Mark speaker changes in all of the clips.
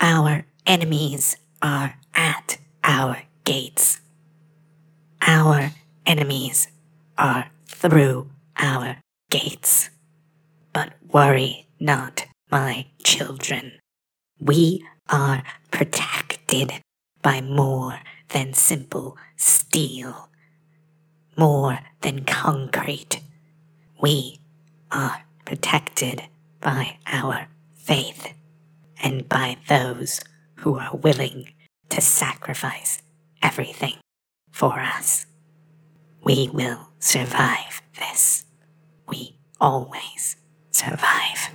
Speaker 1: Our enemies are at our gates. Our enemies are through our gates. But worry not, my children. We are protected by more than simple steel, more than concrete. We are protected by our faith and by those who are willing to sacrifice everything for us. We will survive this. We always survive.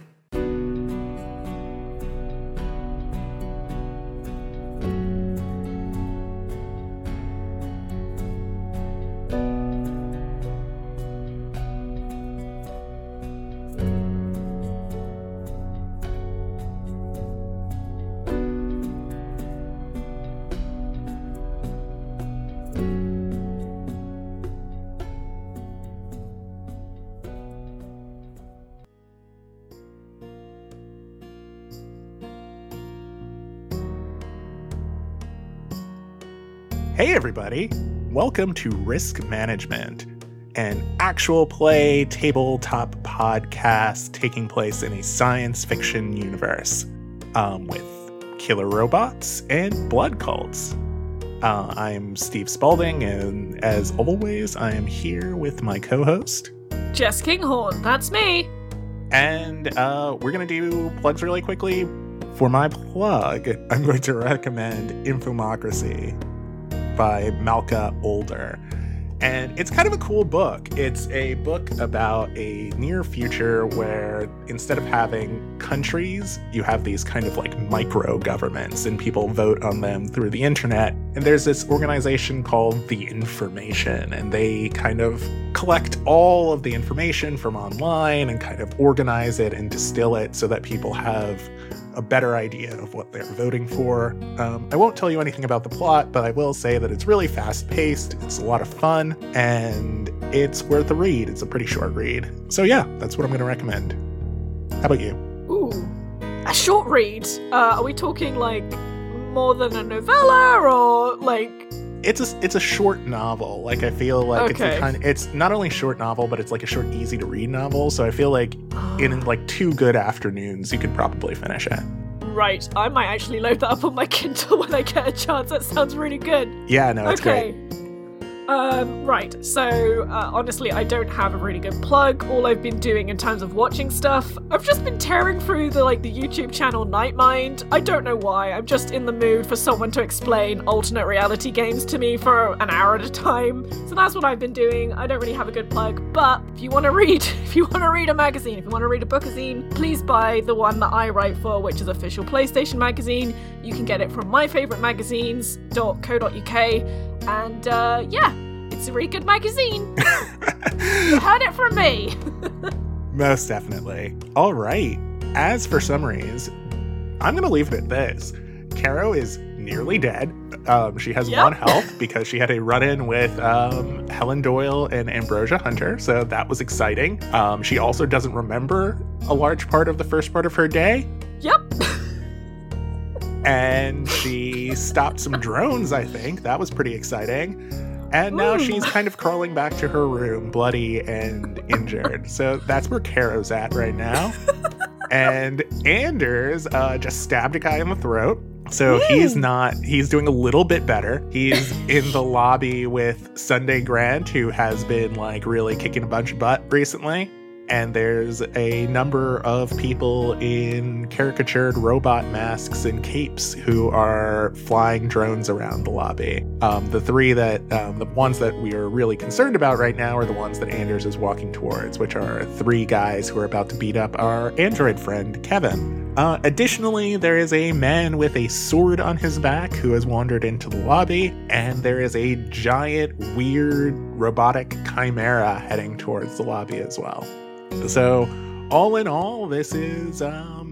Speaker 2: Everybody. Welcome to Risk Management, an actual play tabletop podcast taking place in a science fiction universe um, with killer robots and blood cults. Uh, I'm Steve Spalding, and as always, I am here with my co host.
Speaker 3: Jess Kinghorn, that's me.
Speaker 2: And uh, we're going to do plugs really quickly. For my plug, I'm going to recommend Infomocracy by Malka Older. And it's kind of a cool book. It's a book about a near future where instead of having countries, you have these kind of like micro governments and people vote on them through the internet. And there's this organization called The Information, and they kind of collect all of the information from online and kind of organize it and distill it so that people have a better idea of what they're voting for. Um, I won't tell you anything about the plot, but I will say that it's really fast paced, it's a lot of fun, and it's worth a read. It's a pretty short read. So, yeah, that's what I'm going to recommend. How about you?
Speaker 3: Ooh, a short read. Uh, are we talking like more than a novella or like
Speaker 2: it's a it's a short novel. Like I feel like it's
Speaker 3: Okay.
Speaker 2: kind. It's not only short novel, but it's like a short, easy to read novel. So I feel like in like two good afternoons, you could probably finish it.
Speaker 3: right? I might actually load that up on my Kindle when I get a chance. That sounds really good.
Speaker 2: Yeah, no, it's
Speaker 3: okay.
Speaker 2: great.
Speaker 3: Um, right, so uh, honestly, I don't have a really good plug. All I've been doing in terms of watching stuff, I've just been tearing through the like the YouTube channel Nightmind. I don't know why. I'm just in the mood for someone to explain alternate reality games to me for an hour at a time. So that's what I've been doing. I don't really have a good plug, but if you want to read, if you want to read a magazine, if you want to read a bookazine, please buy the one that I write for, which is official PlayStation magazine. You can get it from myfavouritemagazines.co.uk, and uh, yeah, it's a really good magazine. you heard it from me.
Speaker 2: Most definitely. All right. As for summaries, I'm going to leave it at this. Caro is nearly dead. Um, she has
Speaker 3: Yep.
Speaker 2: one health because she had a run in with um, Helen Doyle and Ambrosia Hunter. So that was exciting. Um, she also doesn't remember a large part of the first part of her day.
Speaker 3: yep.
Speaker 2: And she stopped some drones, I think. That was pretty exciting. And now
Speaker 3: Ooh.
Speaker 2: she's kind of crawling back to her room, bloody and injured. So that's where Caro's at right now. and Anders uh, just stabbed a guy in the throat. So he's not, he's doing a little bit better. He's in the lobby with Sunday Grant, who has been like really kicking a bunch of butt recently. And there's a number of people in caricatured robot masks and capes who are flying drones around the lobby. Um, the three that, um, the ones that we are really concerned about right now are the ones that Anders is walking towards, which are three guys who are about to beat up our android friend, Kevin. Uh, additionally, there is a man with a sword on his back who has wandered into the lobby, and there is a giant, weird, robotic chimera heading towards the lobby as well. So, all in all, this is um,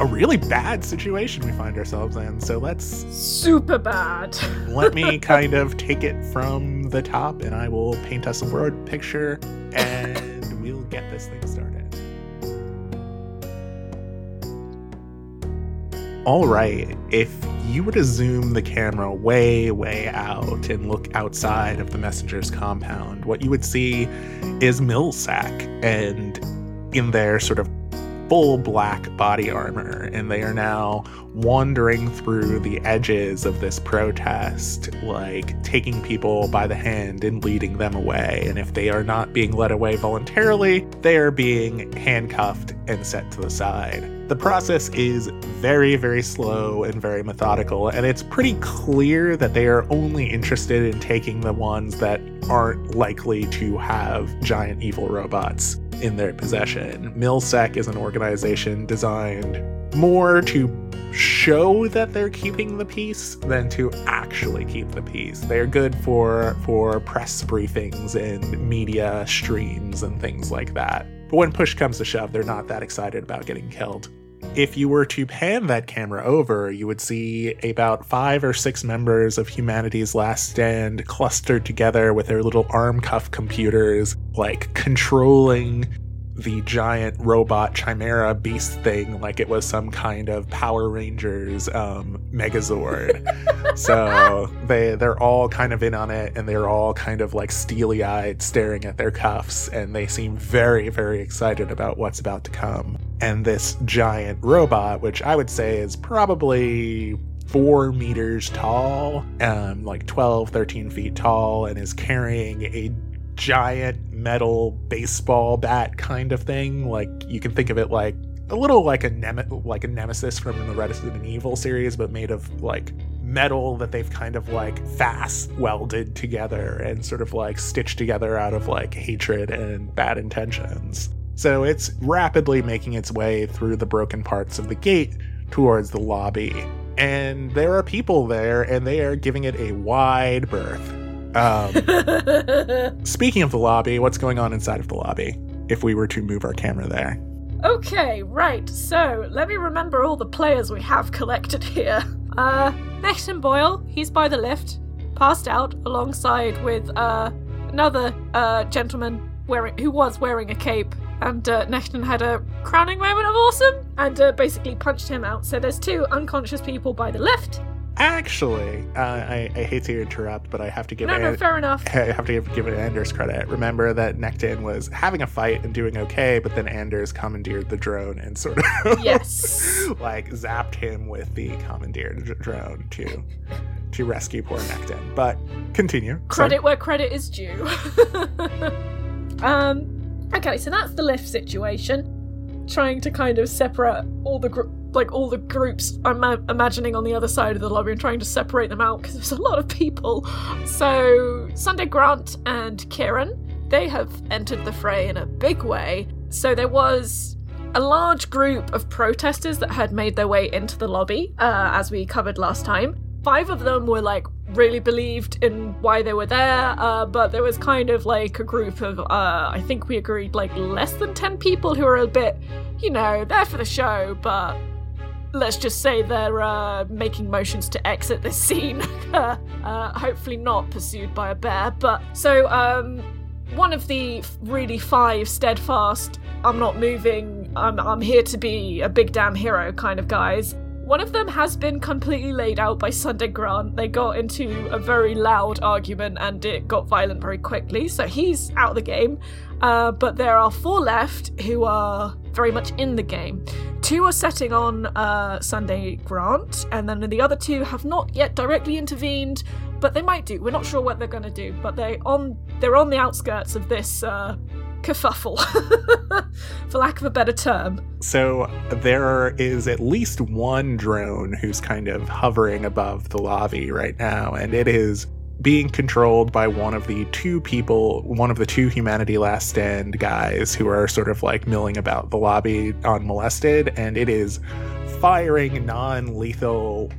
Speaker 2: a really bad situation we find ourselves in. So let's
Speaker 3: Super bad.
Speaker 2: let me kind of take it from the top, and I will paint us a word picture, and we'll get this thing started. All right, if you were to zoom the camera way, way out and look outside of the messenger's compound, what you would see is Milsec and in their sort of full black body armor, and they are now wandering through the edges of this protest, like taking people by the hand and leading them away. And if they are not being led away voluntarily, they are being handcuffed and set to the side. The process is very, very slow and very methodical, and it's pretty clear that they are only interested in taking the ones that aren't likely to have giant evil robots in their possession. Milsec is an organization designed more to show that they're keeping the peace than to actually keep the peace. They're good for for press briefings and media streams and things like that. But when push comes to shove, they're not that excited about getting killed. If you were to pan that camera over, you would see about five or six members of humanity's last stand clustered together with their little arm cuff computers, like controlling the giant robot chimera beast thing like it was some kind of Power Rangers um, Megazord. so they they're all kind of in on it, and they're all kind of like steely eyed, staring at their cuffs, and they seem very very excited about what's about to come. And this giant robot, which I would say is probably four meters tall, um, like 12, 13 feet tall, and is carrying a giant metal baseball bat kind of thing. Like you can think of it like a little like a nem- like a nemesis from the Resident Evil series, but made of like metal that they've kind of like fast welded together and sort of like stitched together out of like hatred and bad intentions. So it's rapidly making its way through the broken parts of the gate towards the lobby. And there are people there, and they are giving it a wide berth. Um, speaking of the lobby, what's going on inside of the lobby? If we were to move our camera there.
Speaker 3: Okay, right. So let me remember all the players we have collected here. Uh, Nexton Boyle, he's by the lift, passed out alongside with uh another uh gentleman wearing who was wearing a cape, and uh, Nexton had a crowning moment of awesome and uh, basically punched him out. So there's two unconscious people by the left.
Speaker 2: Actually, uh, I, I hate to interrupt, but I have to give
Speaker 3: No, no, fair enough.
Speaker 2: I have to give, give it Anders credit. Remember that Nectin was having a fight and doing okay, but then Anders commandeered the drone and sort of
Speaker 3: Yes.
Speaker 2: like zapped him with the commandeered drone to to rescue poor Nectin. But continue. So-
Speaker 3: Credit where credit is due. um, okay, so that's the lift situation. Trying to kind of separate all the gr- like all the groups I'm imagining on the other side of the lobby and trying to separate them out because there's a lot of people. So Sunday Grant and Kieran, they have entered the fray in a big way. So there was a large group of protesters that had made their way into the lobby, uh, as we covered last time. Five of them were like really believed in why they were there, uh, but there was kind of like a group of, uh, I think we agreed, like less than 10 people who are a bit, you know, there for the show, but let's just say they're uh, making motions to exit this scene. uh, hopefully not pursued by a bear, but so, um, one of the really five steadfast, I'm not moving, I'm, I'm here to be a big damn hero kind of guys. One of them has been completely laid out by Sunday Grant. They got into a very loud argument and it got violent very quickly, so he's out of the game. Uh, but there are four left who are very much in the game. Two are setting on uh, Sunday Grant, and then the other two have not yet directly intervened, but they might do. We're not sure what they're going to do, but they on they're on the outskirts of this uh, kerfuffle, for lack of a better term.
Speaker 2: So there is at least one drone who's kind of hovering above the lobby right now, and it is being controlled by one of the two people, one of the two Humanity Last Stand guys who are sort of like milling about the lobby unmolested, and it is firing non lethal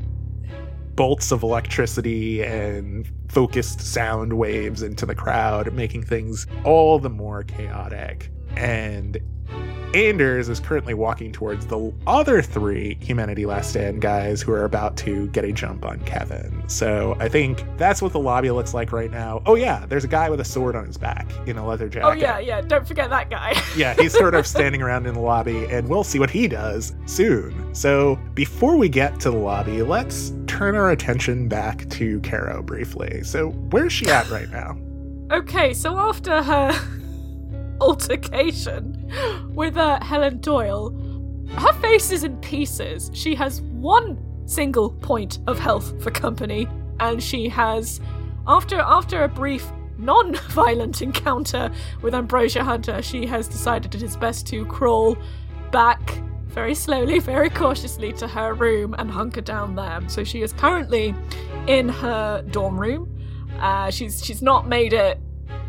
Speaker 2: bolts of electricity and focused sound waves into the crowd, making things all the more chaotic. And Anders is currently walking towards the other three Humanity Last Stand guys who are about to get a jump on Kevin. So I think that's what the lobby looks like right now. Oh, yeah, there's a guy with a sword on his back in a leather oh, jacket.
Speaker 3: Oh yeah, yeah. Don't forget that guy.
Speaker 2: yeah, he's sort of standing around in the lobby, and we'll see what he does soon. So before we get to the lobby, let's turn our attention back to Caro briefly. So where's she at right now?
Speaker 3: okay, so after her altercation with uh, Helen Doyle, her face is in pieces. She has one single point of health for company, and she has, after after a brief non-violent encounter with Ambrosia Hunter, she has decided it is best to crawl back very slowly, very cautiously to her room and hunker down there. So she is currently in her dorm room. Uh, she's she's not made it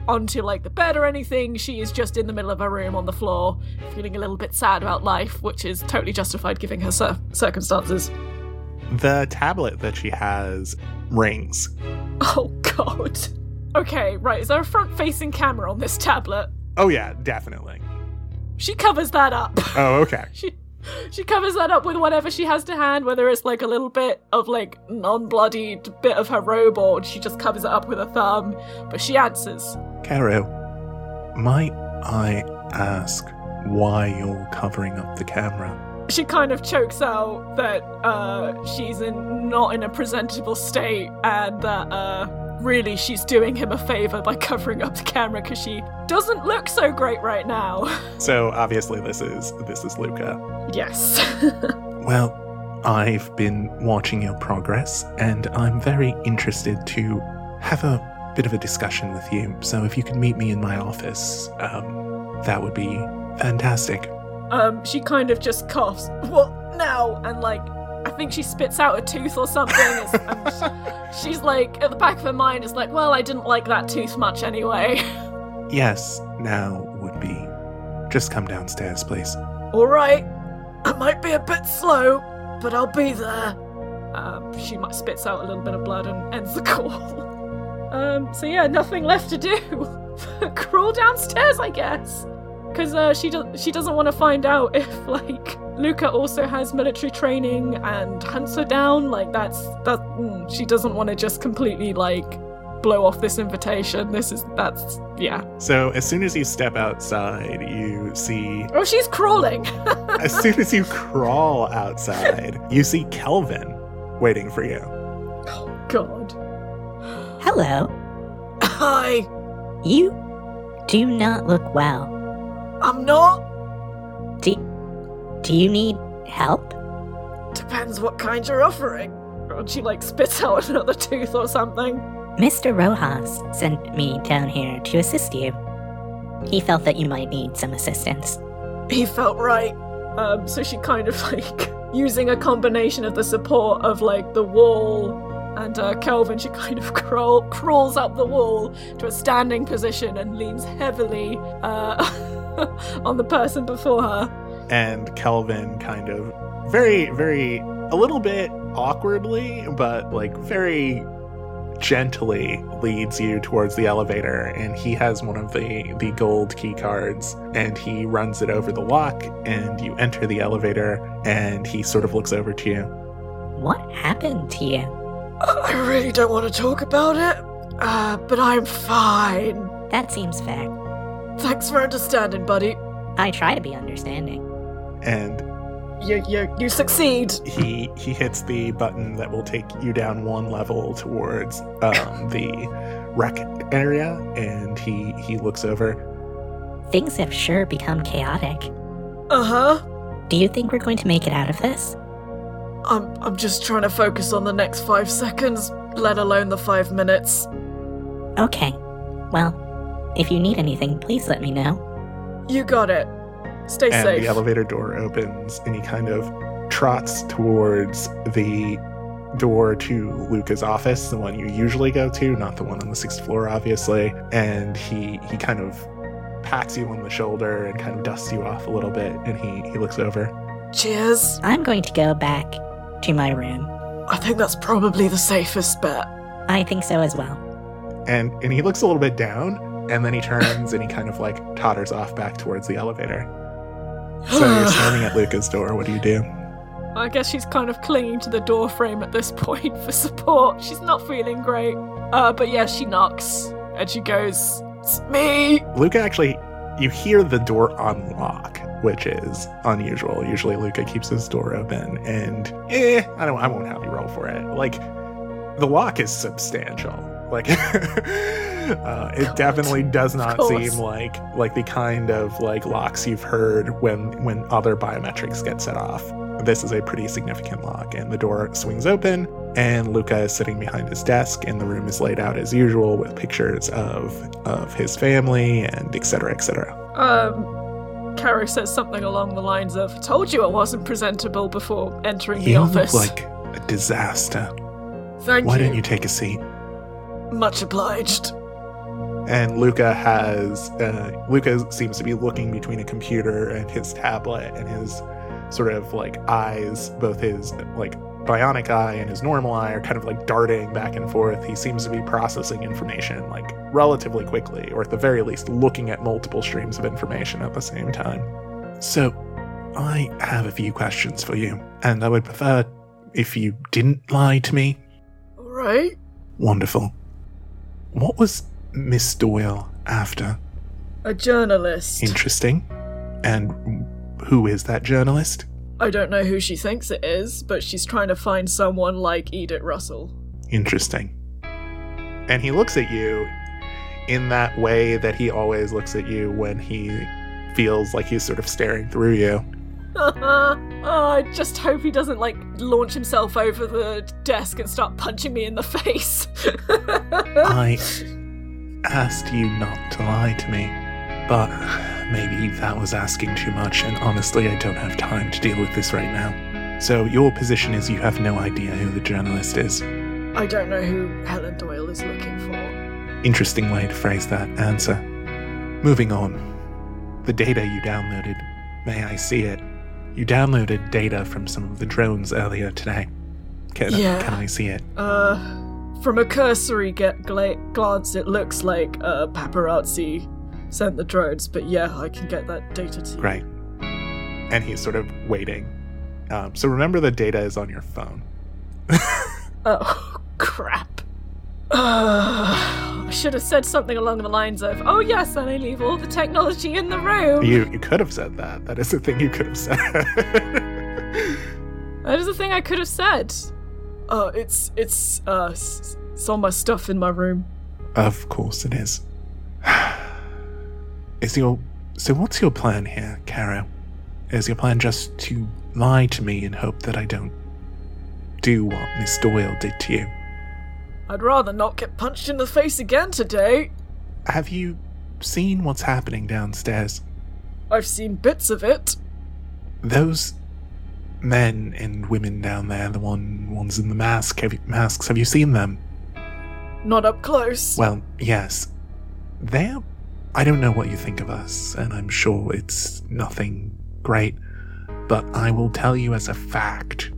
Speaker 3: onto like the bed or anything. She is just in the middle of her room on the floor, feeling a little bit sad about life, which is totally justified given her cir- circumstances.
Speaker 2: The tablet that she has rings.
Speaker 3: Oh god. Okay, right. Is there a front-facing camera on this tablet?
Speaker 2: Oh, yeah, definitely.
Speaker 3: She covers that up.
Speaker 2: Oh, okay.
Speaker 3: she she covers that up with whatever she has to hand, whether it's like a little bit of like non-bloodied bit of her robe, or she just covers it up with a thumb. But she answers.
Speaker 2: Caro, might I ask why you're covering up the camera?
Speaker 3: She kind of chokes out that uh, she's in not in a presentable state, and that uh, really she's doing him a favor by covering up the camera because she doesn't look so great right now.
Speaker 2: So obviously this is this is Luca.
Speaker 3: yes.
Speaker 2: Well, I've been watching your progress, and I'm very interested to have a bit of a discussion with you. So if you could meet me in my office, um, that would be fantastic.
Speaker 3: um, she kind of just coughs. What now? And like, I think she spits out a tooth or something. And she's like, at the back of her mind, is like, well, I didn't like that tooth much anyway.
Speaker 2: Yes, now would be. Just come downstairs, please.
Speaker 3: All right, I might be a bit slow, but I'll be there. Um, she might spits out a little bit of blood and ends the call. Um, so yeah, nothing left to do. Crawl downstairs, I guess, because uh, she does. She doesn't want to find out if like Luca also has military training and hunts her down. Like that's that. mm, she doesn't want to just completely like blow off this invitation. This is that's yeah.
Speaker 2: So as soon as you step outside, you see
Speaker 3: Oh, she's crawling.
Speaker 2: as soon as you crawl outside, you see Kelvin waiting for you.
Speaker 3: Oh god.
Speaker 1: Hello.
Speaker 3: Hi.
Speaker 1: You do not look well.
Speaker 3: I'm not.
Speaker 1: Do, do you need help?
Speaker 3: Depends what kind you're offering. Or she like spits out another tooth or something.
Speaker 1: Mr. Rojas sent me down here to assist you. He felt that you might need some assistance.
Speaker 3: He felt right. Um, so she kind of like using a combination of the support of like the wall and uh, Kelvin, she kind of crawl, crawls up the wall to a standing position and leans heavily uh, on the person before her.
Speaker 2: And Kelvin kind of very, very, a little bit awkwardly, but like very gently leads you towards the elevator and he has one of the the gold key cards and he runs it over the lock and you enter the elevator and he sort of looks over to you
Speaker 1: What happened to you?
Speaker 3: I really don't want to talk about it, uh, but I'm fine.
Speaker 1: That seems fair.
Speaker 3: Thanks for understanding, buddy.
Speaker 1: I try to be understanding.
Speaker 2: And
Speaker 3: You, you, you succeed.
Speaker 2: he he hits the button that will take you down one level towards um, the rec area and he he looks over
Speaker 1: Things have sure become chaotic.
Speaker 3: Uh huh.
Speaker 1: Do you think we're going to make it out of this?
Speaker 3: I'm, I'm just trying to focus on the next five seconds, let alone the five minutes.
Speaker 1: Okay. Well, if you need anything, please let me know.
Speaker 3: You got it. Stay
Speaker 2: and
Speaker 3: safe.
Speaker 2: the elevator door opens and he kind of trots towards the door to Luca's office, the one you usually go to, not the one on the sixth floor, obviously. And he he kind of pats you on the shoulder and kind of dusts you off a little bit, and he he looks over.
Speaker 3: Cheers.
Speaker 1: I'm going to go back to my room.
Speaker 3: I think that's probably the safest bet.
Speaker 1: I think so as well.
Speaker 2: And and he looks a little bit down, and then he turns and he kind of like totters off back towards the elevator. So you're standing at Luca's door. What do you do?
Speaker 3: I guess she's kind of clinging to the door frame at this point for support. She's not feeling great. Uh, but yeah, she knocks and she goes, It's me!
Speaker 2: Luca actually, you hear the door unlock, which is unusual. Usually Luca keeps his door open, and eh, I don't, I won't have you roll for it. Like, the lock is substantial. Like, uh, it definitely does not seem like like the kind of like locks you've heard when when other biometrics get set off. This is a pretty significant lock, and the door swings open, and Luca is sitting behind his desk, and the room is laid out as usual with pictures of of his family and etc. etc.
Speaker 3: Um, Caro says something along the lines of, Told you I wasn't presentable before entering the
Speaker 2: You
Speaker 3: office.
Speaker 2: look like a disaster.
Speaker 3: Thank
Speaker 2: Why
Speaker 3: you.
Speaker 2: don't you take a seat?
Speaker 3: Much obliged.
Speaker 2: and Luca has uh, Luca seems to be looking between a computer and his tablet and his sort of like eyes, both his like bionic eye and his normal eye are kind of like darting back and forth. He seems to be processing information like relatively quickly, or at the very least looking at multiple streams of information at the same time. So, I have a few questions for you, and I would prefer if you didn't lie to me.
Speaker 3: Alright.
Speaker 2: Wonderful. What was Miss Doyle after?
Speaker 3: A journalist.
Speaker 2: Interesting. And who is that journalist?
Speaker 3: I don't know who she thinks it is, but she's trying to find someone like Edith Russell.
Speaker 2: Interesting. And he looks at you in that way that he always looks at you when he feels like he's sort of staring through you.
Speaker 3: Oh, I just hope he doesn't like launch himself over the desk and start punching me in the face.
Speaker 2: I asked you not to lie to me, but maybe that was asking too much, and honestly, I don't have time to deal with this right now. So, your position is you have no idea who the journalist is.
Speaker 3: I don't know who Helen Doyle is looking for.
Speaker 2: Interesting way to phrase that answer. Moving on. The data you downloaded. May I see it? You downloaded data from some of the drones earlier today. Can,
Speaker 3: Yeah.
Speaker 2: can I see it?
Speaker 3: Uh, from a cursory get gla- glance, it looks like uh, paparazzi sent the drones, but yeah, I can get that data to you.
Speaker 2: Great. And he's sort of waiting. Um, so remember the data is on your phone.
Speaker 3: Oh, crap. Uh, I should have said something along the lines of, oh yes, and I leave all the technology in the room.
Speaker 2: You you could have said that. That is the thing you could have said.
Speaker 3: That is the thing I could have said. Uh, it's, it's, uh, s- it's all my stuff in my room.
Speaker 2: of course it is. Is your so what's your plan here, Caro? Is your plan just to lie to me and hope that I don't do what Miss Doyle did to you?
Speaker 3: I'd rather not get punched in the face again today.
Speaker 2: Have you seen what's happening downstairs?
Speaker 3: I've seen bits of it.
Speaker 2: Those men and women down there, the one ones in the mask, have you, masks, have you seen them?
Speaker 3: Not up close.
Speaker 2: Well, yes. They're. I don't know what you think of us, and I'm sure it's nothing great, but I will tell you as a fact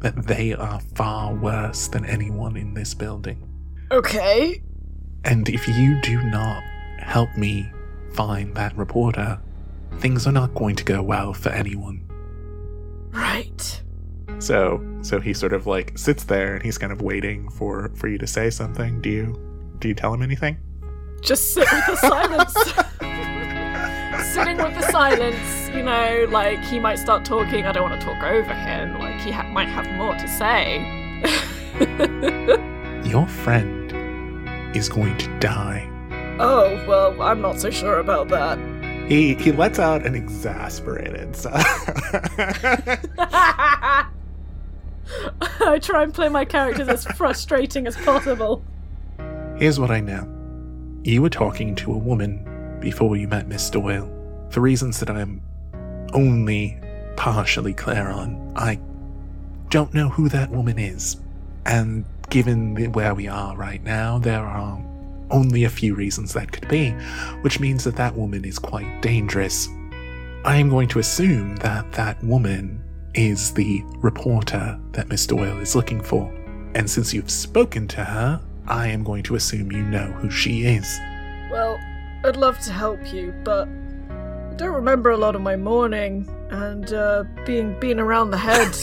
Speaker 2: that they are far worse than anyone in this building.
Speaker 3: Okay.
Speaker 2: And if you do not help me find that reporter, things are not going to go well for anyone.
Speaker 3: Right.
Speaker 2: So, so he sort of like sits there and he's kind of waiting for for you to say something. Do you do you tell him anything?
Speaker 3: Just sit with the silence. Sitting with the silence, you know, like he might start talking. I don't want to talk over him. Like he ha- might have more to say.
Speaker 2: Your friend is going to die.
Speaker 3: oh, well, I'm not so sure about that.
Speaker 2: He he lets out an exasperated sigh.
Speaker 3: I try and play my characters as frustrating as possible.
Speaker 2: Here's what I know. You were talking to a woman before you met Miss Doyle. For reasons that I'm only partially clear on, I don't know who that woman is. And given where we are right now, there are only a few reasons that could be, which means that that woman is quite dangerous. I am going to assume that that woman is the reporter that Miss Doyle is looking for. And since you've spoken to her, I am going to assume you know who she is.
Speaker 3: Well, I'd love to help you, but don't remember a lot of my morning and uh, being being around the head.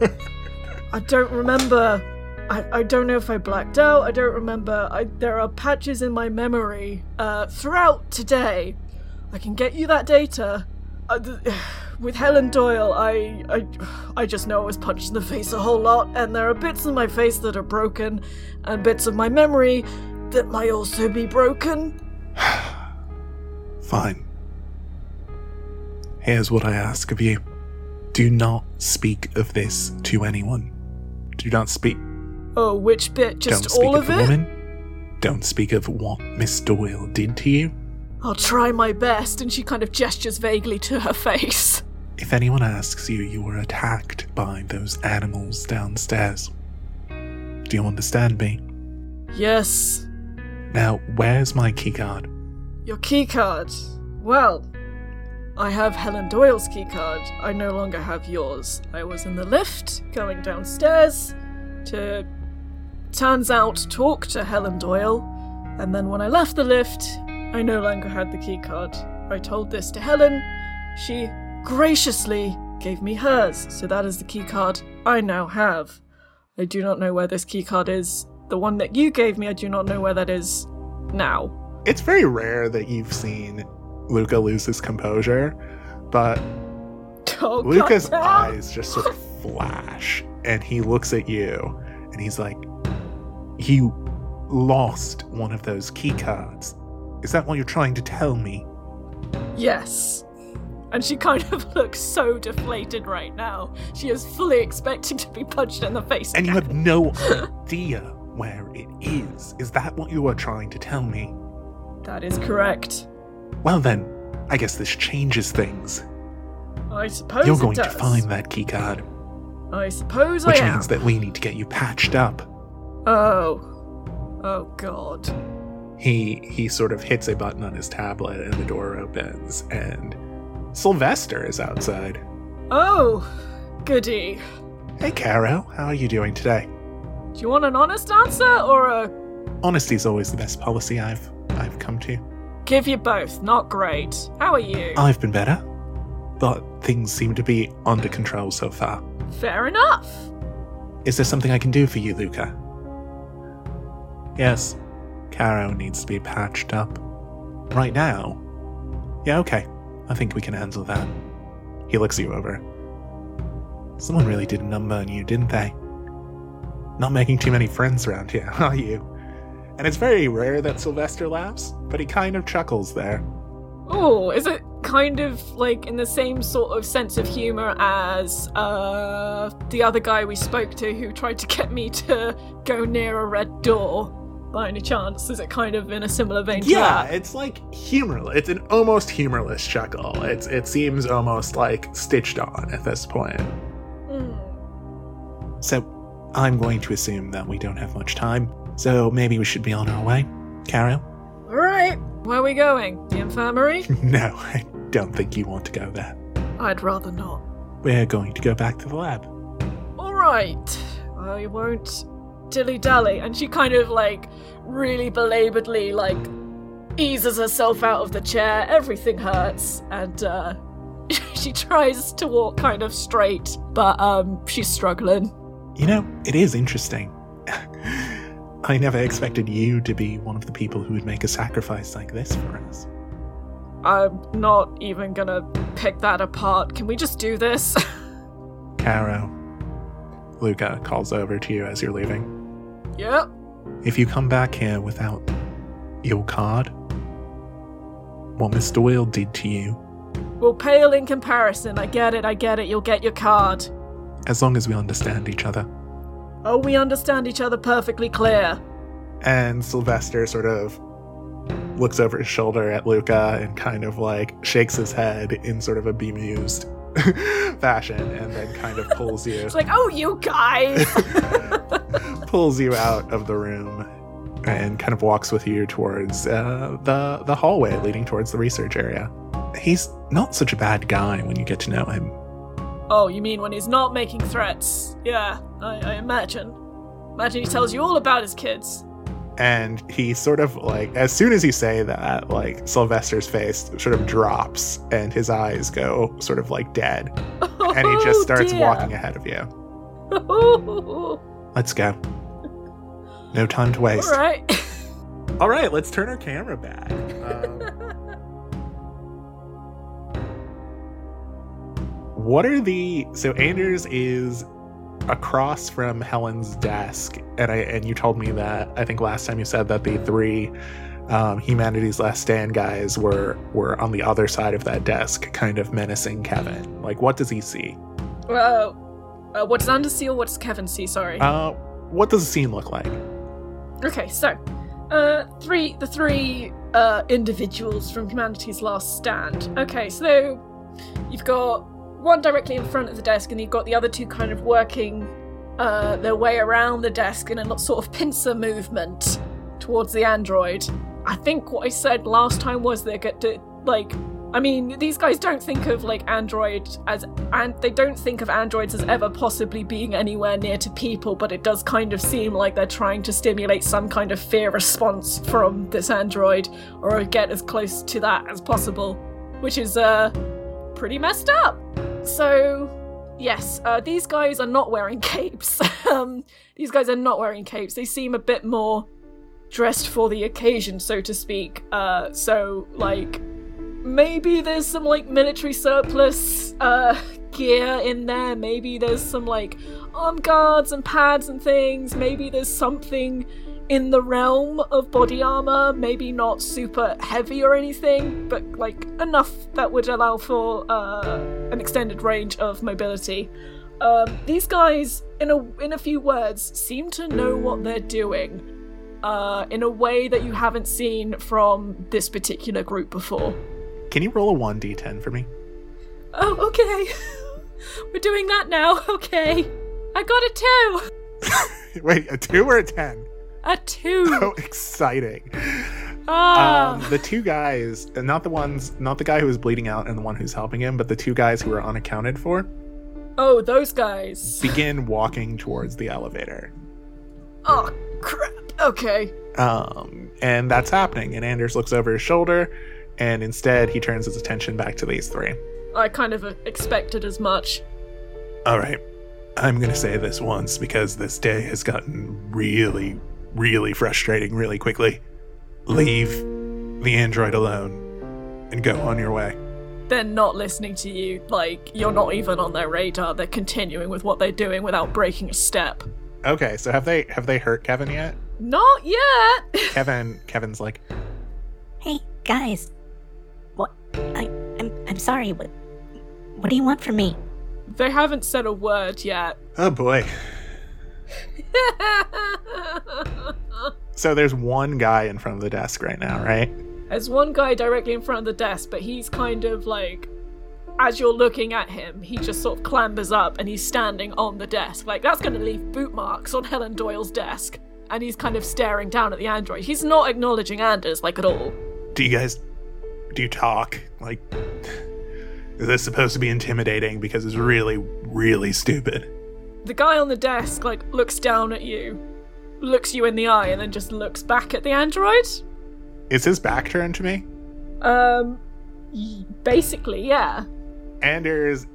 Speaker 3: I don't remember. I, I don't know if I blacked out. I don't remember. I, there are patches in my memory uh, throughout today. I can get you that data. Uh, th- with Helen Doyle, I, I I just know I was punched in the face a whole lot, and there are bits of my face that are broken, and bits of my memory that might also be broken.
Speaker 2: Fine. Here's what I ask of you do not speak of this to anyone. Do not speak.
Speaker 3: Oh, which bit? Just
Speaker 2: Don't speak
Speaker 3: all
Speaker 2: of
Speaker 3: of
Speaker 2: the
Speaker 3: it?
Speaker 2: woman. Don't speak of what Miss Doyle did to you.
Speaker 3: I'll try my best, and she kind of gestures vaguely to her face.
Speaker 2: If anyone asks you, you were attacked by those animals downstairs. Do you understand me?
Speaker 3: Yes,
Speaker 2: Now, where's my keycard?
Speaker 3: your keycard. Well, I have Helen Doyle's keycard. I no longer have yours. I was in the lift going downstairs to, turns out, talk to Helen Doyle, and then when I left the lift, I no longer had the keycard. I told this to Helen. She graciously gave me hers, so that is the keycard I now have. I do not know where this keycard is. The one that you gave me, I do not know where that is now.
Speaker 2: It's very rare that you've seen Luca lose his composure, but
Speaker 3: Oh,
Speaker 2: Luca's
Speaker 3: goddamn.
Speaker 2: eyes just sort of flash, and he looks at you, and he's like, You lost one of those key cards. Is that what you're trying to tell me?
Speaker 3: Yes. And she kind of looks so deflated right now. She is fully expecting to be punched in the face.
Speaker 2: And you have no idea where it is. Is that what you are trying to tell me?
Speaker 3: That is correct.
Speaker 2: Well, then, I guess this changes things.
Speaker 3: I suppose
Speaker 2: You're going to find that key card,
Speaker 3: I suppose
Speaker 2: which
Speaker 3: I am.
Speaker 2: means that we need to get you patched up.
Speaker 3: Oh. Oh god.
Speaker 2: he he sort of hits a button on his tablet and the door opens and Sylvester is outside.
Speaker 3: Oh. Goody.
Speaker 2: Hey Caro, how are you doing today?
Speaker 3: Do you want an honest answer or a
Speaker 2: Honesty's always the best policy I've I've come to.
Speaker 3: Give you both? Not great. How are you?
Speaker 2: I've been better, but things seem to be under control so far.
Speaker 3: Fair enough.
Speaker 2: Is there something I can do for you, Luca? Yes, Caro needs to be patched up. Right now? Yeah, okay. I think we can handle that. He looks you over. Someone really did a number on you, didn't they? Not making too many friends around here, are you? And it's very rare that Sylvester laughs, but he kind of chuckles there.
Speaker 3: Oh, is it kind of like in the same sort of sense of humor as uh the other guy we spoke to who tried to get me to go near a red door? By any chance, is it kind of in a similar vein to
Speaker 2: Yeah, it's like humorless. It's an almost humorless chuckle. It's it seems almost like stitched on at this point.
Speaker 3: Hmm.
Speaker 2: So I'm going to assume that we don't have much time. So maybe we should be on our way. Carol?
Speaker 3: All right, where are we going? The infirmary?
Speaker 2: No, I don't think you want to go there.
Speaker 3: I'd rather not.
Speaker 2: We're going to go back to the lab.
Speaker 3: All right, I won't dilly dally. And she kind of like really belaboredly like eases herself out of the chair. Everything hurts, and uh, she tries to walk kind of straight, but um, she's struggling.
Speaker 2: You know, it is interesting. I never expected you to be one of the people who would make a sacrifice like this for us.
Speaker 3: I'm not even gonna pick that apart. Can we just do this?
Speaker 2: Caro, Luca calls over to you as you're leaving.
Speaker 3: yep.
Speaker 2: If you come back here without your card, what Miss Doyle did to you,
Speaker 3: We'll pale in comparison. I get it. I get it. You'll get your card.
Speaker 2: as long as we understand each other.
Speaker 3: Oh, we understand each other perfectly clear.
Speaker 2: And Sylvester sort of looks over his shoulder at Luca and kind of like shakes his head in sort of a bemused fashion and then kind of pulls you
Speaker 3: It's like, oh, you guys.
Speaker 2: pulls you out of the room and kind of walks with you towards uh, the the hallway leading towards the research area. He's not such a bad guy when you get to know him.
Speaker 3: Oh, you mean when he's not making threats? Yeah, I, I imagine. Imagine he tells you all about his kids.
Speaker 2: and he sort of like as soon as you say that like sylvester's face sort of drops and his eyes go sort of like dead and he just
Speaker 3: Oh,
Speaker 2: starts
Speaker 3: dear.
Speaker 2: walking ahead of you let's go no time to waste
Speaker 3: All right.
Speaker 2: All right, let's turn our camera back. Um, what are the so Anders is across from Helen's desk, and I and you told me that I think last time you said that the three um, Humanity's Last Stand guys were were on the other side of that desk, kind of menacing Kevin. Like, what does he see?
Speaker 3: Well, uh, what does Anders see or what does Kevin see? Sorry.
Speaker 2: Uh, what does the scene look like?
Speaker 3: Okay, so uh three the three uh individuals from humanity's last stand. Okay, so you've got one directly in front of the desk and you've got the other two kind of working uh their way around the desk in a sort of pincer movement towards the android. I think what I said last time was they get to like I mean, these guys don't think of like Android as and they don't think of androids as ever possibly being anywhere near to people, but it does kind of seem like they're trying to stimulate some kind of fear response from this android or get as close to that as possible, which is uh pretty messed up. So, yes, uh, these guys are not wearing capes. um, these guys are not wearing capes. They seem a bit more dressed for the occasion, so to speak. Uh, so, like, maybe there's some like military surplus uh gear in there maybe there's some like arm guards and pads and things maybe there's something in the realm of body armor maybe not super heavy or anything but like enough that would allow for uh an extended range of mobility um these guys in a in a few words seem to know what they're doing uh in a way that you haven't seen from this particular group before
Speaker 2: Can you roll a one d10 for me?
Speaker 3: Oh, okay. We're doing that now. Okay. I got a two.
Speaker 2: Wait, a two or a ten?
Speaker 3: A two.
Speaker 2: Oh, exciting!
Speaker 3: Ah.
Speaker 2: Um, the two guys, and not the ones, not the guy who was bleeding out and the one who's helping him, but the two guys who are unaccounted for,
Speaker 3: oh, those guys.
Speaker 2: begin walking towards the elevator.
Speaker 3: Oh, crap. Okay.
Speaker 2: Um, and that's happening. And Anders looks over his shoulder, and instead he turns his attention back to these three.
Speaker 3: I kind of uh, expected as much.
Speaker 2: All right, I'm gonna say this once because this day has gotten really, really frustrating really quickly. Leave the android alone and go on your way.
Speaker 3: They're not listening to you. Like, you're not even on their radar. They're continuing with what they're doing without breaking a step.
Speaker 2: Okay, so have they have they hurt Kevin yet?
Speaker 3: Not yet.
Speaker 2: Kevin Kevin's like,
Speaker 1: Hey, guys. What? I, I'm, I'm sorry. What, what do you want from me?
Speaker 3: they haven't said a word yet.
Speaker 2: oh boy. So there's one guy in front of the desk right now, mm. right?
Speaker 3: There's one guy directly in front of the desk, but he's kind of like, as you're looking at him, he just sort of clambers up and he's standing on the desk. Like, that's going to leave boot marks on Helen Doyle's desk. And he's kind of staring down at the android. He's not acknowledging Anders, like, at all.
Speaker 2: Do you guys do you talk? Like is this supposed to be intimidating because it's really, really stupid?
Speaker 3: The guy on the desk, like, looks down at you, looks you in the eye, and then just looks back at the android.
Speaker 2: Is his back turned to me?
Speaker 3: Um, basically, yeah.
Speaker 2: Anders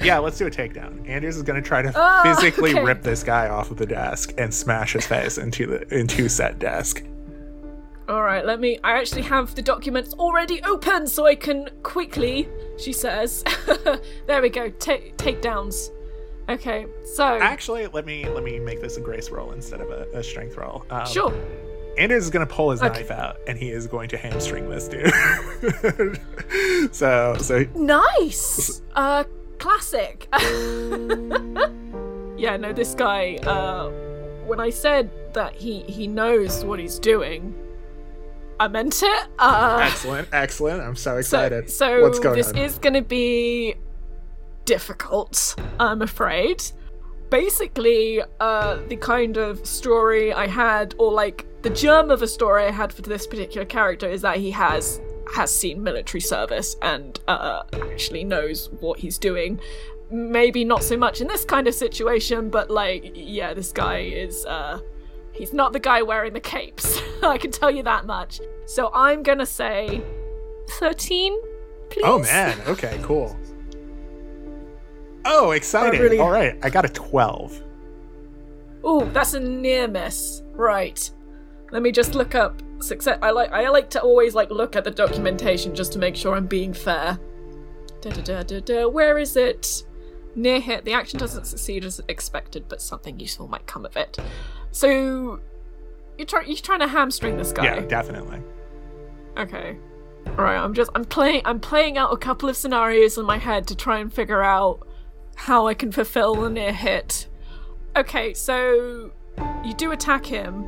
Speaker 2: Yeah, let's do a takedown. Anders is gonna try to
Speaker 3: Ah,
Speaker 2: physically
Speaker 3: okay.
Speaker 2: rip this guy off of the desk and smash his face into the into said desk.
Speaker 3: All right, let me. I actually have the documents already open, so I can quickly. She says, "There we go. Take takedowns." Okay, so
Speaker 2: Actually, let me let me make this a grace roll instead of a, a strength roll. Um,
Speaker 3: sure.
Speaker 2: Anders is gonna pull his
Speaker 3: Okay.
Speaker 2: knife out and he is going to hamstring this dude. so so
Speaker 3: Nice. Uh, classic. yeah, no, this guy. Uh, when I said that he he knows what he's doing, I meant it. Uh,
Speaker 2: excellent, excellent. I'm so
Speaker 3: So,
Speaker 2: excited.
Speaker 3: so
Speaker 2: What's going
Speaker 3: this
Speaker 2: on?
Speaker 3: is going to be difficult, I'm afraid. Basically, uh, the kind of story I had, or like the germ of a story I had for this particular character, is that he has has seen military service and uh, actually knows what he's doing. Maybe not so much in this kind of situation, but like, yeah, this guy is. Uh, He's not the guy wearing the capes. I can tell you that much. So I'm gonna say 13, please.
Speaker 2: Oh man. Okay. Cool. Oh, exciting!
Speaker 3: really-
Speaker 2: All right, I got a twelve.
Speaker 3: Ooh, that's a near miss. Right. Let me just look up success. I like I like to always like look at the documentation just to make sure I'm being fair. Da da da da da. Where is it? Near hit. The action doesn't succeed as expected, but something useful might come of it. So you're trying you're trying to hamstring this guy.
Speaker 2: Yeah, definitely.
Speaker 3: Okay. Alright, I'm just I'm playing I'm playing out a couple of scenarios in my head to try and figure out how I can fulfill the near hit. Okay, so you do attack him,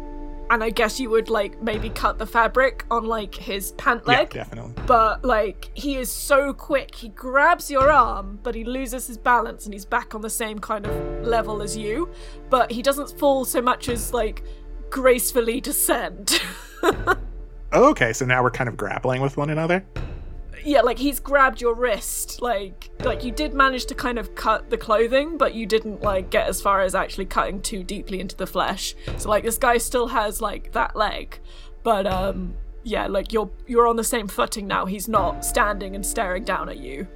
Speaker 3: and I guess you would like maybe cut the fabric on like his pant leg.
Speaker 2: Yeah, definitely.
Speaker 3: But like he is so quick, he grabs your arm, but he loses his balance and he's back on the same kind of level as you. But he doesn't fall so much as like gracefully descend.
Speaker 2: Oh, okay, so now we're kind of grappling with one another.
Speaker 3: Yeah, like he's grabbed your wrist. Like like you did manage to kind of cut the clothing, but you didn't like get as far as actually cutting too deeply into the flesh. So like this guy still has like that leg. But um yeah, like you're you're on the same footing now. He's not standing and staring down at you.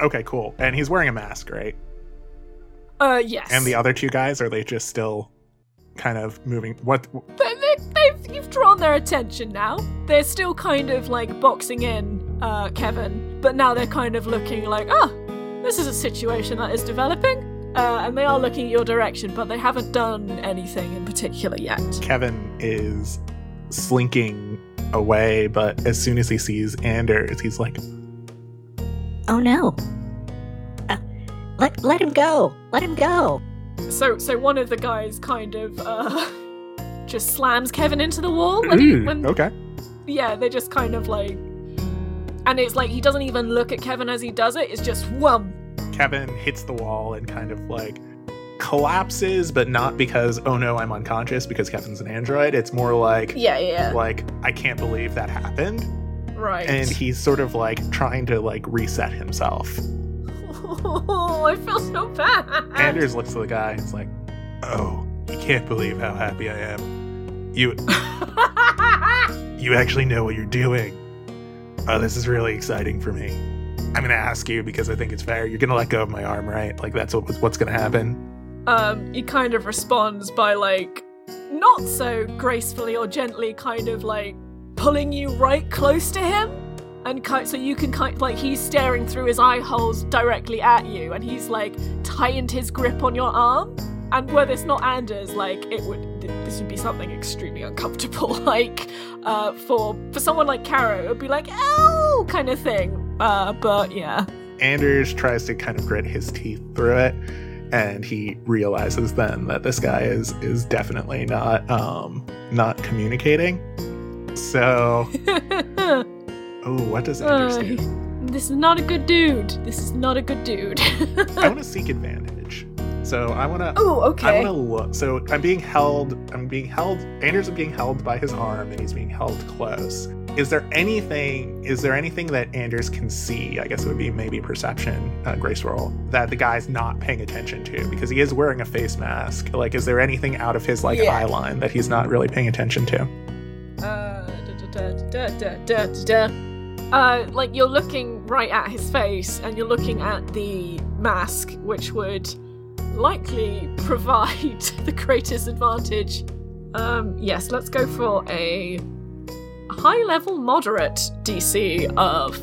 Speaker 2: Okay, cool. And he's wearing a mask, right?
Speaker 3: Uh yes.
Speaker 2: And the other two guys are they just still kind of moving? What?
Speaker 3: they, they, they've you've drawn their attention now. They're still kind of like boxing in, uh, Kevin, but now they're kind of looking like, ah, this is a situation that is developing. Uh, and they are looking at your direction, but they haven't done anything in particular yet.
Speaker 2: Kevin is slinking away, but as soon as he sees Anders, he's like,
Speaker 1: Oh no. Uh, let let him go. Let him go.
Speaker 3: So, so one of the guys kind of uh, just slams Kevin into the wall. When he, when,
Speaker 2: okay.
Speaker 3: yeah, they just kind of like, and it's like he doesn't even look at Kevin as he does it. It's just wham,
Speaker 2: Kevin hits the wall and kind of like collapses, but not because, oh no, I'm unconscious because Kevin's an android. It's more like,
Speaker 3: yeah, yeah,
Speaker 2: like, I can't believe that happened.
Speaker 3: right.
Speaker 2: And he's sort of like trying to like reset himself.
Speaker 3: Oh, I feel so bad.
Speaker 2: Anders looks at the guy and is like, oh, you can't believe how happy I am. You, you actually know what you're doing. Oh, this is really exciting for me. I'm gonna ask you because I think it's fair. You're gonna let go of my arm, right? Like that's what, what's gonna happen.
Speaker 3: um, he kind of responds by like, not so gracefully or gently, kind of like pulling you right close to him. And ki- so you can kind like he's staring through his eye holes directly at you, and he's like tightened his grip on your arm. And were this not Anders, like it would, this would be something extremely uncomfortable. like uh, for for someone like Caro, it would be like, "Ow!" kind of thing. Uh, but yeah,
Speaker 2: Anders tries to kind of grit his teeth through it, and he realizes then that this guy is is definitely not um not communicating. So, oh, what does Anders
Speaker 3: Uh,
Speaker 2: do?
Speaker 3: This is not a good dude. This is not a good dude.
Speaker 2: I want to seek advantage. So I want to.
Speaker 3: oh, okay.
Speaker 2: I want to look. So I'm being held. I'm being held. Anders is being held by his arm, and he's being held close. Is there anything? Is there anything that Anders can see? I guess it would be maybe perception, uh, grace roll that the guy's not paying attention to because he is wearing a face mask. Like, is there anything out of his like
Speaker 3: Yeah.
Speaker 2: eye line that he's not really paying attention to?
Speaker 3: Uh, da, da, da, da, da, da, da. Uh, like you're looking right at his face, and you're looking at the mask, which would likely provide the greatest advantage. Um, yes, let's go for a high level moderate DC of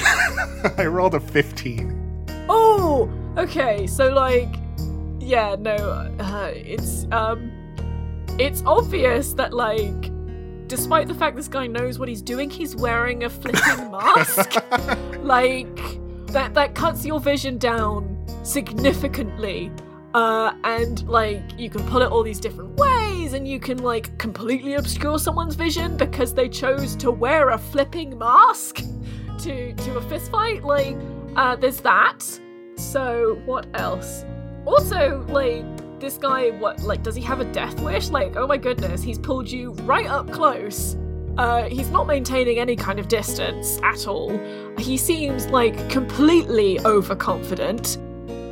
Speaker 2: I rolled a 15.
Speaker 3: Oh, okay. So like, yeah, no, uh, it's um, it's obvious that like, despite the fact this guy knows what he's doing, he's wearing a flipping mask. like that that cuts your vision down significantly. Uh, and like you can pull it all these different ways, and you can like completely obscure someone's vision because they chose to wear a flipping mask to to a fist fight. Like, uh, there's that. So what else? Also, like this guy, what like does he have a death wish? Like, oh my goodness, he's pulled you right up close. Uh, he's not maintaining any kind of distance at all. He seems like completely overconfident.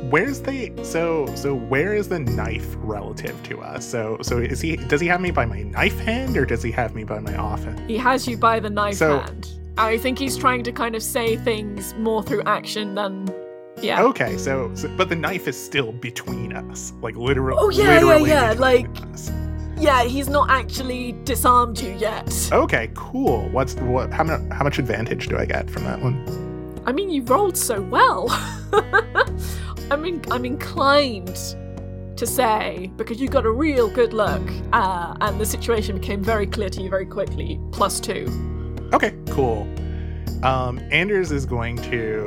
Speaker 2: where's the so so where is the knife relative to us? So so is he does he have me by my knife hand or does he have me by my off hand?
Speaker 3: He has you by the knife
Speaker 2: So-
Speaker 3: hand. I think he's trying to kind of say things more through action than. Yeah.
Speaker 2: Okay, so, so but the knife is still between us, like literally.
Speaker 3: Oh, yeah, yeah,
Speaker 2: literally
Speaker 3: yeah,
Speaker 2: between
Speaker 3: like-
Speaker 2: us.
Speaker 3: Yeah, he's not actually disarmed you yet.
Speaker 2: Okay, cool. What's what? How much? How much advantage do I get from that one?
Speaker 3: I mean, you rolled so well. I'm in, I'm inclined to say because you got a real good look, uh, and the situation became very clear to you very quickly. Plus two.
Speaker 2: Okay, cool. Um, Anders is going to,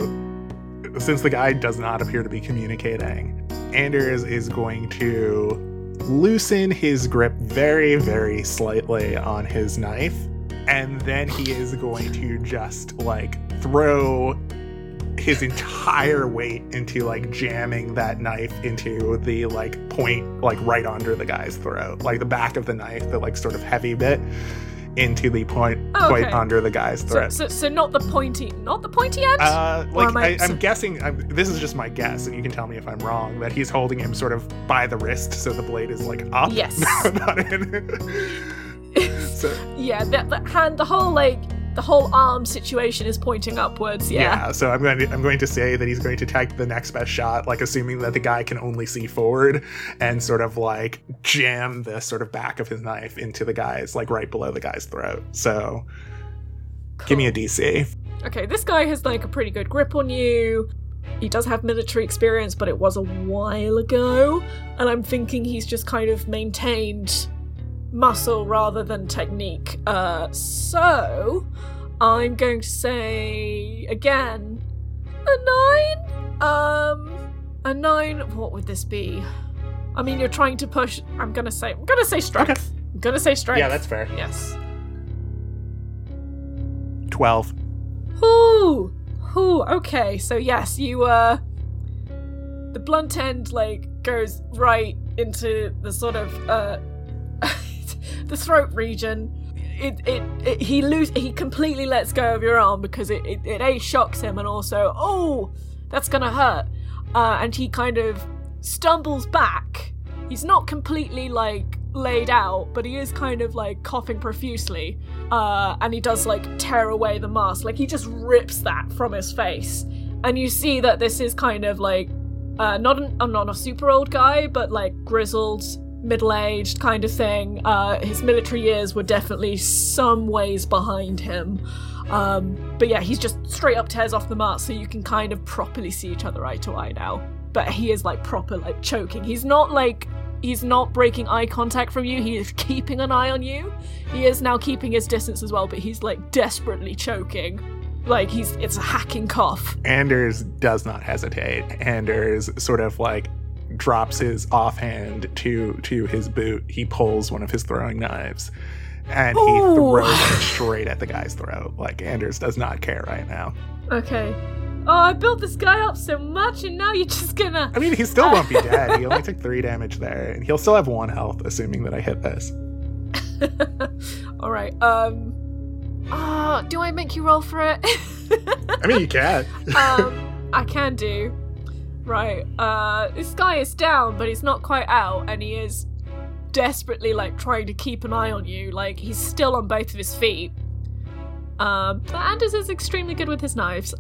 Speaker 2: since the guy does not appear to be communicating, Anders is going to loosen his grip very, very slightly on his knife, and then he is going to just like throw his entire weight into like jamming that knife into the like point like right under the guy's throat like the back of the knife the like sort of heavy bit into the point
Speaker 3: Oh,
Speaker 2: point under the guy's
Speaker 3: So,
Speaker 2: throat
Speaker 3: so, so not the pointy, not the pointy end.
Speaker 2: uh, like
Speaker 3: I-
Speaker 2: I, I'm guessing, I'm, this is just my guess, and you can tell me if I'm wrong. That he's holding him sort of by the wrist, so the blade is like up.
Speaker 3: Yes.
Speaker 2: not in. so,
Speaker 3: yeah, that, that hand, the whole like, the whole arm situation is pointing upwards.
Speaker 2: yeah.
Speaker 3: Yeah.
Speaker 2: So I'm going to I'm going to say that he's going to take the next best shot, like assuming that the guy can only see forward, and sort of like jam the sort of back of his knife into the guy's like right below the guy's throat. So give me a DC.
Speaker 3: Okay, this guy has like a pretty good grip on you. He does have military experience, but it was a while ago. And I'm thinking he's just kind of maintained muscle rather than technique. Uh, so I'm going to say again a nine. Um, a nine. What would this be? I mean, you're trying to push. I'm gonna say. I'm gonna say strength.
Speaker 2: Okay.
Speaker 3: I'm gonna say strength.
Speaker 2: Yeah, that's fair.
Speaker 3: yes.
Speaker 2: Twelve.
Speaker 3: Ooh, ooh, okay. So yes, you uh the blunt end like goes right into the sort of uh the throat region. It, it, it he lose he completely lets go of your arm because it, it, it a shocks him and also oh that's gonna hurt uh, and he kind of stumbles back he's not completely like laid out but he is kind of like coughing profusely uh, and he does like tear away the mask. Like he just rips that from his face, and you see that this is kind of like uh, not an, uh, not a super old guy, but like grizzled, middle aged kind of thing. Uh, his military years were definitely some ways behind him. Um, but yeah, he's just straight up tears off the mask, so you can kind of properly see each other eye to eye now. But he is like proper like choking. He's not like he's not breaking eye contact from you. He is keeping an eye on you. He is now keeping his distance as well, but he's like desperately choking. Like he's it's a hacking cough.
Speaker 2: Anders does not hesitate. Anders sort of like drops his offhand to to his boot. He pulls one of his throwing knives and he
Speaker 3: Ooh.
Speaker 2: throws it straight at the guy's throat. Like Anders does not care right now.
Speaker 3: Okay. Oh, I built this guy up so much and now you're just gonna
Speaker 2: I mean, he still won't be dead. He only took three damage there, and he'll still have one health, assuming that I hit this.
Speaker 3: Alright, um Ah, do I make you roll for it?
Speaker 2: I mean, you can.
Speaker 3: um, I can do. Right. Uh, this guy is down, but he's not quite out, and he is desperately like trying to keep an eye on you. Like he's still on both of his feet. Um, but Anders is extremely good with his knives.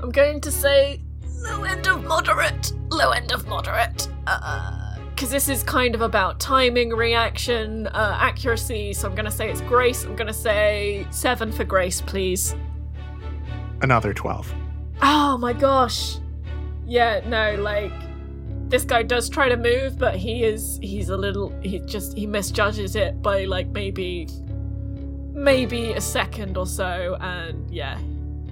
Speaker 3: I'm going to say low end of moderate. Low end of moderate. Uh, because this is kind of about timing, reaction, uh, accuracy. So I'm going to say it's grace. I'm going to say seven for grace, please.
Speaker 2: Another 12.
Speaker 3: Oh my gosh. Yeah, no, like this guy does try to move, but he is he's a little he just he misjudges it by like maybe maybe a second or so and yeah.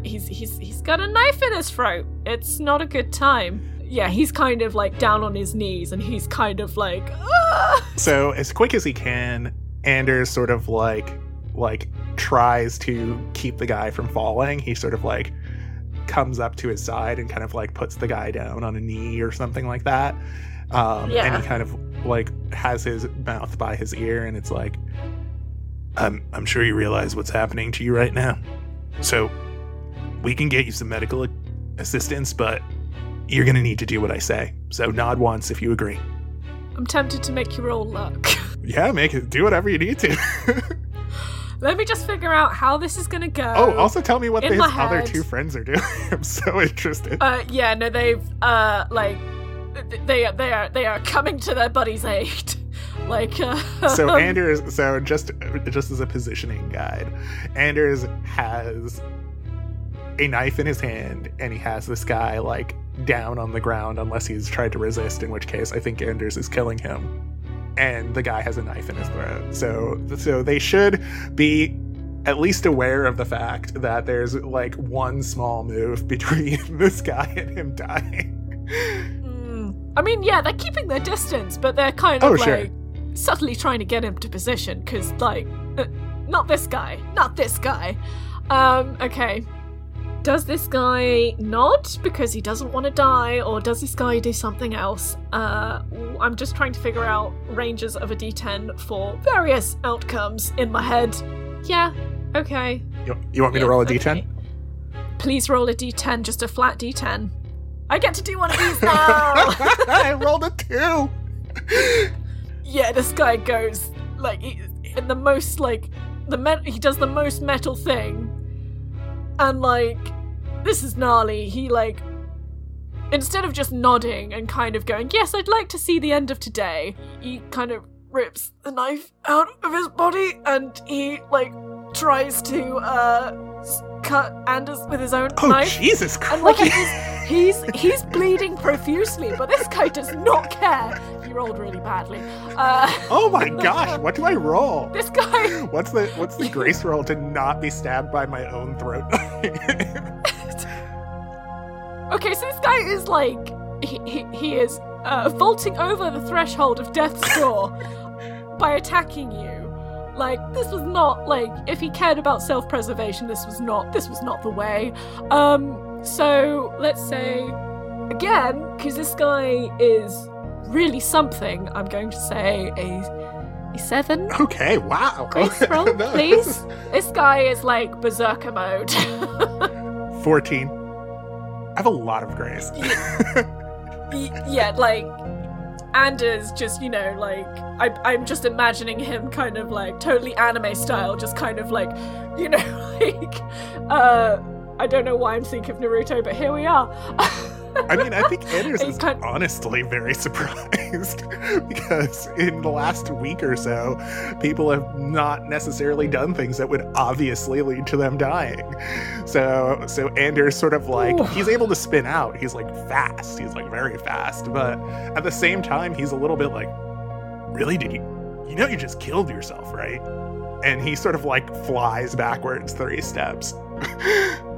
Speaker 3: He's he's he's got a knife in his throat. It's not a good time. Yeah, he's kind of like down on his knees and he's kind of like "Ah!"
Speaker 2: So as quick as he can, Anders sort of like like tries to keep the guy from falling. He sort of like comes up to his side and kind of like puts the guy down on a knee or something like that. Um,
Speaker 3: Yeah.
Speaker 2: And he kind of like has his mouth by his ear, and it's like, I'm I'm sure you realize what's happening to you right now. So we can get you some medical assistance, but you're gonna need to do what I say. So nod once if you agree.
Speaker 3: I'm tempted to make you roll luck.
Speaker 2: Yeah, make it. Do whatever you need to.
Speaker 3: Let me just figure out how this is gonna go.
Speaker 2: oh, also tell me what his other
Speaker 3: head.
Speaker 2: two friends are doing. I'm so interested.
Speaker 3: Uh, yeah, no, they've uh, like, th- they are they are they are coming to their buddy's aid. like, uh,
Speaker 2: so Anders, so just just as a positioning guide, Anders has a knife in his hand, and he has this guy like down on the ground, unless he's tried to resist, in which case I think Anders is killing him. And the guy has a knife in his throat. So so they should be at least aware of the fact that there's like one small move between this guy and him dying.
Speaker 3: mm, I mean, yeah, they're keeping their distance, but they're kind of
Speaker 2: Oh,
Speaker 3: like
Speaker 2: sure.
Speaker 3: subtly trying to get him to position because, like, uh, not this guy, not this guy. Um, okay. Does this guy nod because he doesn't want to die, or does this guy do something else? Uh, I'm just trying to figure out ranges of a d10 for various outcomes in my head. Yeah, okay.
Speaker 2: You, you want me to
Speaker 3: Yeah,
Speaker 2: roll a
Speaker 3: okay.
Speaker 2: d10?
Speaker 3: Please roll a d10, just a flat d10. I get to do one of these now!
Speaker 2: I rolled a two.
Speaker 3: yeah, this guy goes like in the most like the met- he does the most metal thing, and like this is gnarly. He like instead of just nodding and kind of going, "Yes, I'd like to see the end of today," he kind of rips the knife out of his body and he like tries to uh cut Anders with his own
Speaker 2: Oh
Speaker 3: knife.
Speaker 2: Jesus Christ!
Speaker 3: And like he's, he's he's bleeding profusely, but this guy does not care. He rolled really badly. Uh,
Speaker 2: oh my gosh! What do I roll?
Speaker 3: this guy,
Speaker 2: What's the what's the grace roll to not be stabbed by my own throat?
Speaker 3: okay, so this guy is like he he, he is uh, vaulting over the threshold of death's door by attacking you. Like this was not like if he cared about self-preservation, this was not this was not the way. Um, so let's say again, because this guy is really something. I'm going to say a a seven.
Speaker 2: okay, wow.
Speaker 3: Grace roll,
Speaker 2: No, this
Speaker 3: please.
Speaker 2: is
Speaker 3: This guy is like berserker mode.
Speaker 2: Fourteen. I have a lot of grace.
Speaker 3: Yeah, like Anders just, you know, like I I'm just imagining him kind of like totally anime style, just kind of like, you know, like uh I don't know why I'm thinking of Naruto, but here we are.
Speaker 2: I mean, I think Anders is
Speaker 3: kind-
Speaker 2: honestly very surprised because in the last week or so, people have not necessarily done things that would obviously lead to them dying. So, so Anders sort of like
Speaker 3: Ooh.
Speaker 2: he's able to spin out. He's like fast. He's like very fast, but at the same time, he's a little bit like, really? Did you? You know, you just killed yourself, right? And he sort of like flies backwards three steps.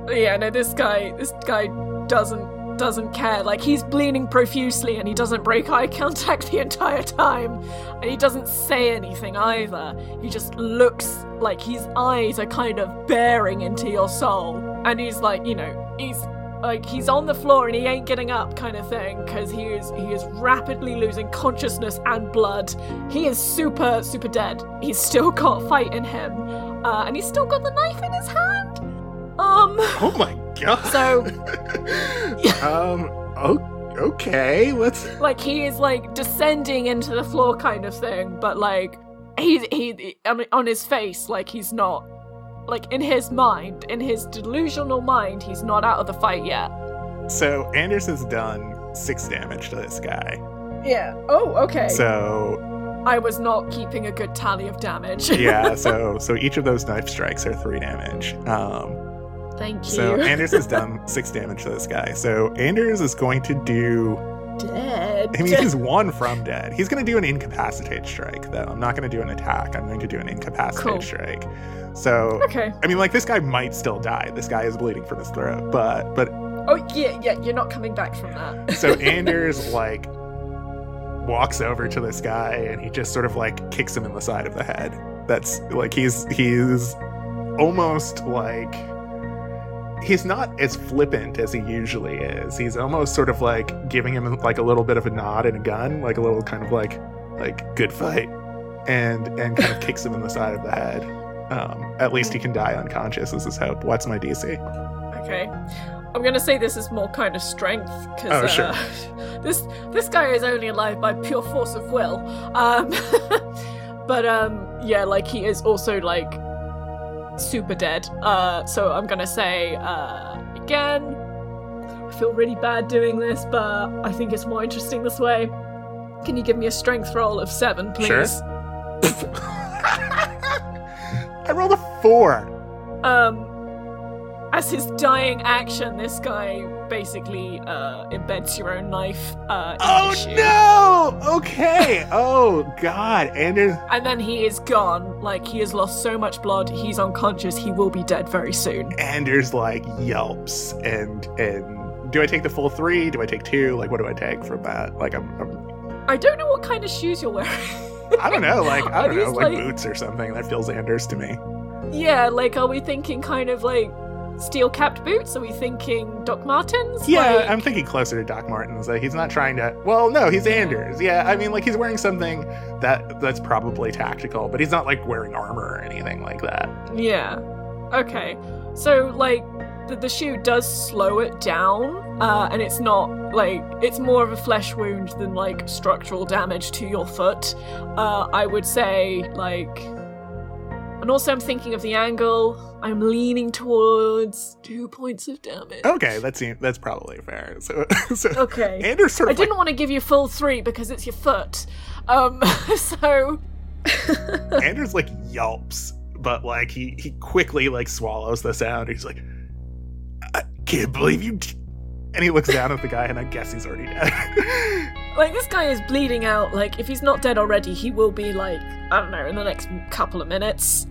Speaker 3: yeah, no, this guy this guy doesn't doesn't care. Like he's bleeding profusely and he doesn't break eye contact the entire time. And he doesn't say anything either. He just looks like his eyes are kind of bearing into your soul. And he's like, you know, he's like he's on the floor and he ain't getting up kind of thing because he is he is rapidly losing consciousness and blood he is super super dead he's still got fight in him uh, and he's still got the knife in his hand um
Speaker 2: Oh my god.
Speaker 3: So-
Speaker 2: um. Oh, okay. Let's.
Speaker 3: like he is like descending into the floor kind of thing but like he he I mean, on his face like he's not like in his mind in his delusional mind he's not out of the fight yet
Speaker 2: So Anders has done six damage to this guy.
Speaker 3: yeah oh okay
Speaker 2: So
Speaker 3: i was not keeping a good tally of damage
Speaker 2: yeah. So so each of those knife strikes are three damage. Um.
Speaker 3: Thank you
Speaker 2: So Anders has done six damage to this guy. So Anders is going to do.
Speaker 3: dead
Speaker 2: I mean, he's one from dead. He's going to do an incapacitate strike, though. I'm not going to do an attack. I'm going to do an incapacitate
Speaker 3: Cool.
Speaker 2: strike. So
Speaker 3: okay
Speaker 2: I mean, like this guy might still die. This guy is bleeding from his throat, but but
Speaker 3: oh yeah yeah you're not coming back from that
Speaker 2: So Anders like walks over to this guy and he just sort of like kicks him in the side of the head. That's like he's he's almost like he's not as flippant as he usually is. He's almost sort of like giving him like a little bit of a nod and a gun, like a little kind of like like good fight, and and kind of kicks him in the side of the head. Um, at least he can die unconscious. Is his hope. What's my DC?
Speaker 3: okay I'm gonna say this is more kind of strength because
Speaker 2: Oh,
Speaker 3: uh,
Speaker 2: sure.
Speaker 3: this this guy is only alive by pure force of will. Um, but um, yeah, like he is also like super dead. Uh, so I'm gonna say uh, again. I feel really bad doing this, but I think it's more interesting this way. Can you give me a strength roll of seven, please?
Speaker 2: Sure. I rolled a four.
Speaker 3: Um, as his dying action, this guy basically uh, embeds your own knife. Uh,
Speaker 2: Oh no! Okay. Oh god. Anders
Speaker 3: And then he is gone. Like he has lost so much blood, he's unconscious. He will be dead very soon.
Speaker 2: Anders like yelps and and do I take the full three? Do I take two? Like what do I take from that? Like I'm, I'm
Speaker 3: I don't know what kind of shoes you're wearing.
Speaker 2: I don't know, like I don't know, like,
Speaker 3: like-
Speaker 2: boots or something. That feels Anders to me.
Speaker 3: yeah, like are we thinking kind of like steel-capped boots? Are we thinking Doc Martens?
Speaker 2: Yeah,
Speaker 3: Like-
Speaker 2: I'm thinking closer to Doc Martens. Like he's not trying to. Well, no, he's Anders. Yeah, I mean, like he's wearing something that that's probably tactical, but he's not like wearing armor or anything like that.
Speaker 3: Yeah. Okay. So like the, the shoe does slow it down, uh, and it's not like it's more of a flesh wound than like structural damage to your foot. Uh, I would say like, and also I'm thinking of the angle. I'm leaning towards two points of damage.
Speaker 2: Okay, that's that's probably fair. So, so
Speaker 3: Okay.
Speaker 2: Anders sort
Speaker 3: I
Speaker 2: of like,
Speaker 3: didn't want to give you full three because it's your foot. Um, so
Speaker 2: Anders like yelps, but like he he quickly like swallows the sound. He's like, I can't believe you. d-" And he looks down at the guy, and I guess he's already dead.
Speaker 3: Like this guy is bleeding out. Like if he's not dead already, he will be like I don't know in the next couple of minutes.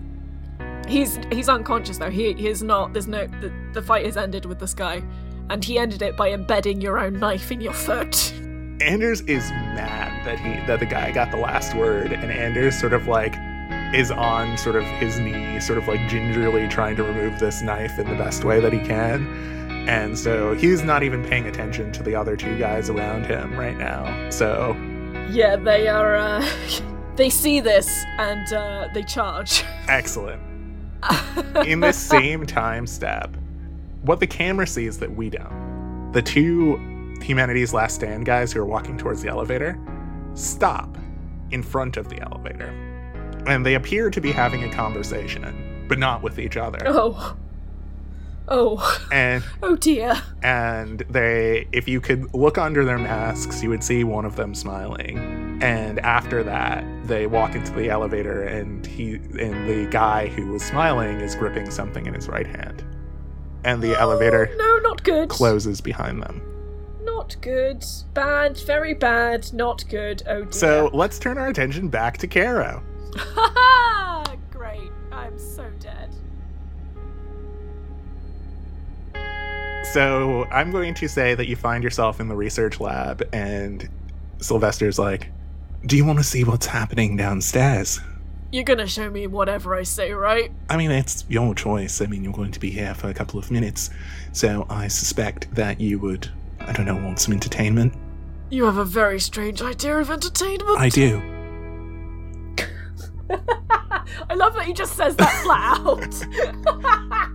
Speaker 3: He's he's unconscious though. He he is not. There's no the, the fight has ended with this guy, and he ended it by embedding your own knife in your foot.
Speaker 2: Anders is mad that he that the guy got the last word, and Anders sort of like is on sort of his knee, sort of like gingerly trying to remove this knife in the best way that he can. And so he's not even paying attention to the other two guys around him right now. So
Speaker 3: Yeah, they are. uh They see this and uh they charge.
Speaker 2: excellent. In this same time step, what the camera sees that we don't, the two Humanity's Last Stand guys who are walking towards the elevator stop in front of the elevator. And they appear to be having a conversation, but not with each other.
Speaker 3: oh, oh,
Speaker 2: And
Speaker 3: oh dear.
Speaker 2: and they if you could look under their masks, you would see one of them smiling. And after that, they walk into the elevator and he and the guy who was smiling is gripping something in his right hand. And the oh, elevator
Speaker 3: No, not good.
Speaker 2: closes behind them.
Speaker 3: Not good. Bad. Very bad. Not good. Oh dear.
Speaker 2: So let's turn our attention back to Caro.
Speaker 3: Great. I'm so dead.
Speaker 2: So I'm going to say that you find yourself in the research lab, and Sylvester's like, Do you want to see what's happening downstairs?
Speaker 3: You're gonna show me whatever I say, right?
Speaker 2: I mean, it's your choice. I mean, you're going to be here for a couple of minutes, so I suspect that you would, I don't know, want some entertainment.
Speaker 3: You have a very strange idea of entertainment.
Speaker 2: I do.
Speaker 3: I love that he just says that flat out.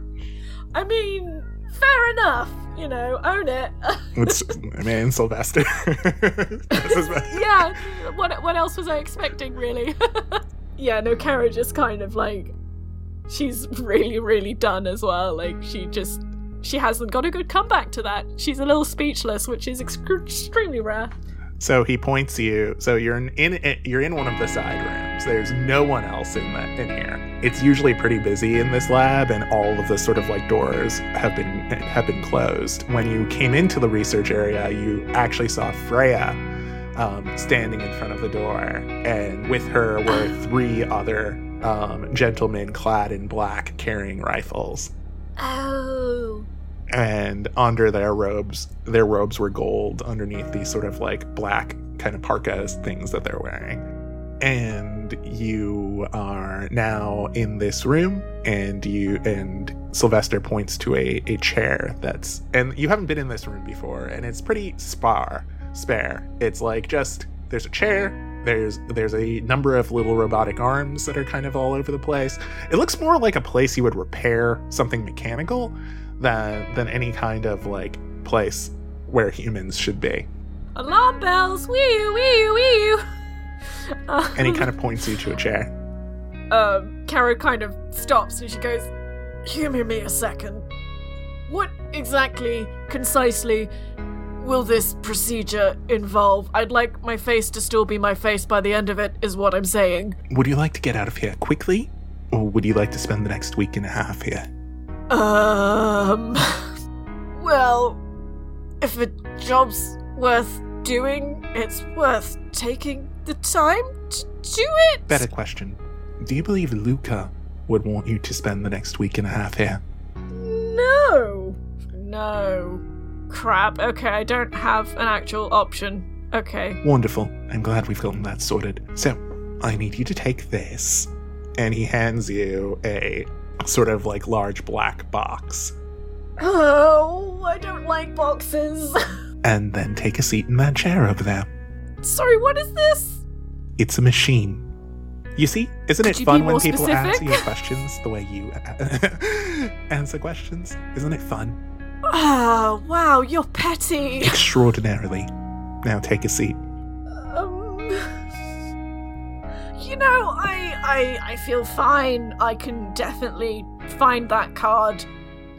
Speaker 3: I mean, fair enough. You know, own it.
Speaker 2: It's, I mean, Sylvester.
Speaker 3: Yeah. What what else was I expecting, really? yeah. No, Kara just kind of like she's really really done as well. Like she just she hasn't got a good comeback to that. She's a little speechless, which is ex- extremely rare.
Speaker 2: so he points you. So you're in, in you're in one of the side rooms. There's no one else in that in here. It's usually pretty busy in this lab, and all of the sort of like doors have been have been closed. When you came into the research area, you actually saw Freya um, standing in front of the door, and with her were three other um, gentlemen clad in black carrying rifles.
Speaker 3: Oh.
Speaker 2: And under their robes, their robes were gold underneath these sort of like black kind of parkas things that they're wearing. And you are now in this room, and you and Sylvester points to a, a chair that's and you haven't been in this room before, and it's pretty spar spare. It's like just there's a chair, There's there's a number of little robotic arms that are kind of all over the place. It looks more like a place you would repair something mechanical than than any kind of like place where humans should be.
Speaker 3: Alarm bells! Wee wee wee. Uh,
Speaker 2: And he kind of points you to a chair.
Speaker 3: um, Caro kind of stops and she goes, Humor me a second. What exactly, concisely, will this procedure involve? I'd like my face to still be my face by the end of it, is what I'm saying.
Speaker 2: Would you like to get out of here quickly, or would you like to spend the next week and a half here?
Speaker 3: Um. Well, if a job's worth doing, it's worth taking the time to do it.
Speaker 2: Better question. Do you believe Luca would want you to spend the next week and a half here?
Speaker 3: No. No. Crap. Okay, I don't have an actual option. Okay.
Speaker 2: Wonderful. I'm glad we've gotten that sorted. So, I need you to take this. And he hands you a sort of like large black box.
Speaker 3: Oh, I don't like boxes.
Speaker 2: And then take a seat in that chair over there.
Speaker 3: Sorry, what is this?
Speaker 2: It's a machine. You see, isn't
Speaker 3: Could
Speaker 2: it fun when people answer your questions the way you answer questions? Isn't it fun?
Speaker 3: Ah, wow, you're petty.
Speaker 2: Extraordinarily. Now take a seat.
Speaker 3: Um, you know, I, I, I feel fine. I can definitely find that card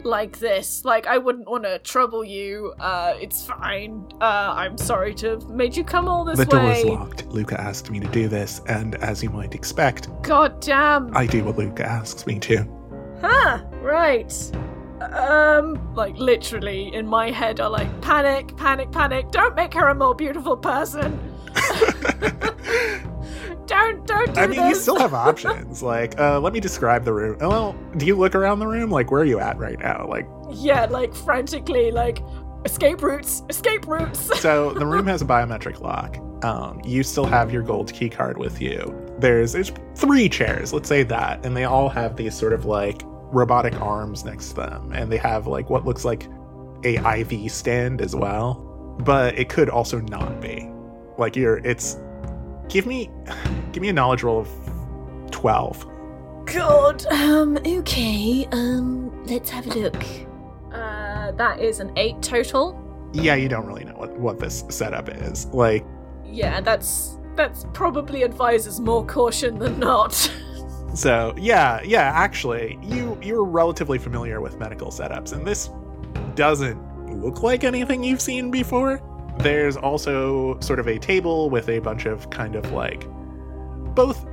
Speaker 3: like this. Like, I wouldn't want to trouble you. Uh, it's fine. Uh, I'm sorry to have made you come all this way.
Speaker 2: the door is locked. Luca asked me to do this, and as you might expect,
Speaker 3: God damn.
Speaker 2: I do what Luca asks me to.
Speaker 3: Huh, right. Um, like literally in my head are like panic, panic, panic. Don't make her a more beautiful person. don't, don't do
Speaker 2: I mean, you still have options. Like, uh, let me describe the room. Well, do you look around the room? Like, where are you at right now? Like,
Speaker 3: yeah, like frantically, like escape routes, escape routes.
Speaker 2: so the room has a biometric lock. Um, you still have your gold key card with you. There's there's three chairs, let's say that, and they all have these sort of like robotic arms next to them, and they have like what looks like a IV stand as well, but it could also not be. Like you're, it's give me give me a knowledge roll of twelve.
Speaker 3: God.
Speaker 4: Um, okay, um, let's have a look.
Speaker 3: Uh, that is an eight total.
Speaker 2: Yeah, you don't really know what what this setup is. Like
Speaker 3: Yeah, that's that's probably advises more caution than not.
Speaker 2: So yeah, yeah. Actually, you you're relatively familiar with medical setups, and this doesn't look like anything you've seen before. There's also sort of a table with a bunch of kind of like both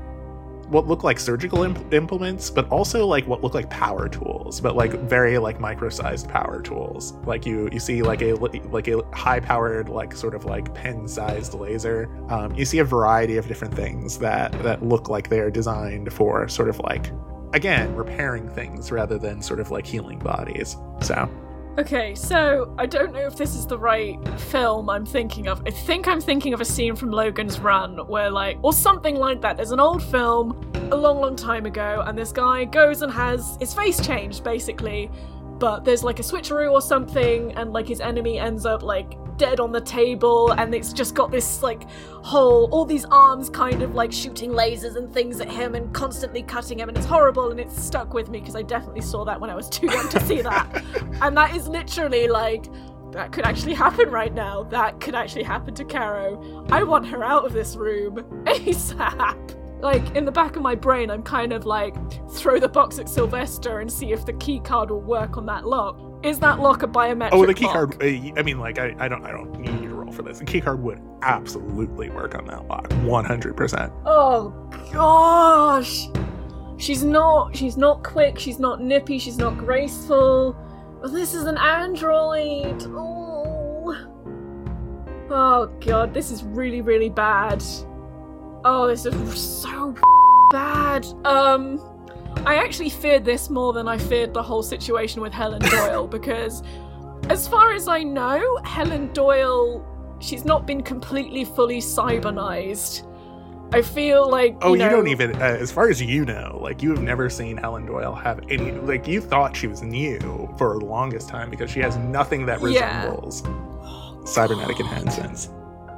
Speaker 2: what look like surgical imp- implements, but also like what look like power tools, but like very like micro-sized power tools. Like you you see like a like a high-powered like sort of like pen-sized laser. Um, you see a variety of different things that that look like they're designed for sort of like again repairing things rather than sort of like healing bodies. So
Speaker 3: Okay, so I don't know if this is the right film I'm thinking of. I think I'm thinking of a scene from Logan's Run where, like, or something like that. There's an old film a long, long time ago, and this guy goes and has his face changed, basically. But there's like a switcheroo or something, and like his enemy ends up like dead on the table, and it's just got this like whole, all these arms kind of like shooting lasers and things at him and constantly cutting him, and it's horrible, and it's stuck with me because I definitely saw that when I was too young to see that. And that is literally like that could actually happen right now. That could actually happen to Caro. I want her out of this room ASAP. Like in the back of my brain, I'm kind of like throw the box at Sylvester and see if the key card will work on that lock. Is that lock a biometric?
Speaker 2: Oh, the key card. uh, I mean, like, I, I don't, I don't need you to roll for this. The key card would absolutely work on that lock, one hundred percent.
Speaker 3: Oh gosh. She's not she's not quick, she's not nippy, she's not graceful. But this is an android. Oh. Oh god, this is really really bad. Oh, this is so bad. Um I actually feared this more than I feared the whole situation with Helen Doyle because as far as I know, Helen Doyle she's not been completely fully cybernized. I feel like
Speaker 2: Oh, you,
Speaker 3: know,
Speaker 2: don't even, uh, as far as you know, like you have never seen Helen Doyle have any. Like you thought she was new for the longest time because she has nothing that
Speaker 3: Yeah.
Speaker 2: resembles cybernetic enhancements.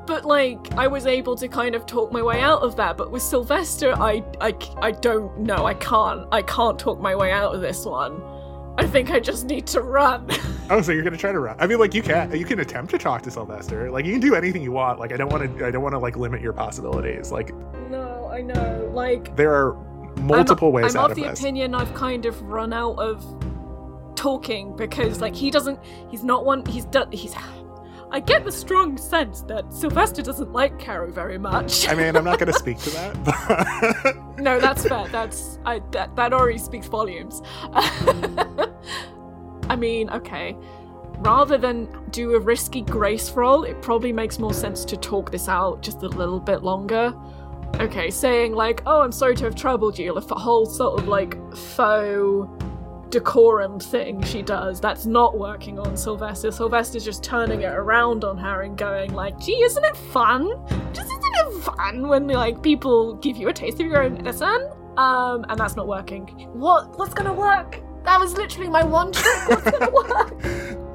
Speaker 3: But like I was able to kind of talk my way out of that. But with Sylvester, I, I, I don't know. I can't. I can't talk my way out of this one. I think I just need to run.
Speaker 2: Oh, so you're gonna try to run? I mean, like you can you can attempt to talk to Sylvester. Like you can do anything you want. Like I don't want to I don't want to like limit your possibilities. Like
Speaker 3: no, I know. Like
Speaker 2: there are multiple
Speaker 3: I'm,
Speaker 2: ways
Speaker 3: I'm
Speaker 2: out
Speaker 3: of
Speaker 2: of
Speaker 3: the
Speaker 2: this.
Speaker 3: opinion I've kind of run out of talking because like he doesn't. He's not one. He's done. He's. I get the strong sense that Sylvester doesn't like Caro very much.
Speaker 2: I mean, I'm not gonna speak to that, but
Speaker 3: no, that's fair. That's I that that already speaks volumes. I mean, okay. Rather than do a risky grace roll, it probably makes more sense to talk this out just a little bit longer. Okay, saying like, "Oh, I'm sorry to have troubled you," a whole sort of like faux decorum thing she does that's not working on Sylvester. Sylvester's just turning it around on her and going like, "Gee, isn't it fun? Just isn't it fun when like people give you a taste of your own medicine?" Um, and that's not working. What? What's gonna work? That was literally my one trick. What's gonna work?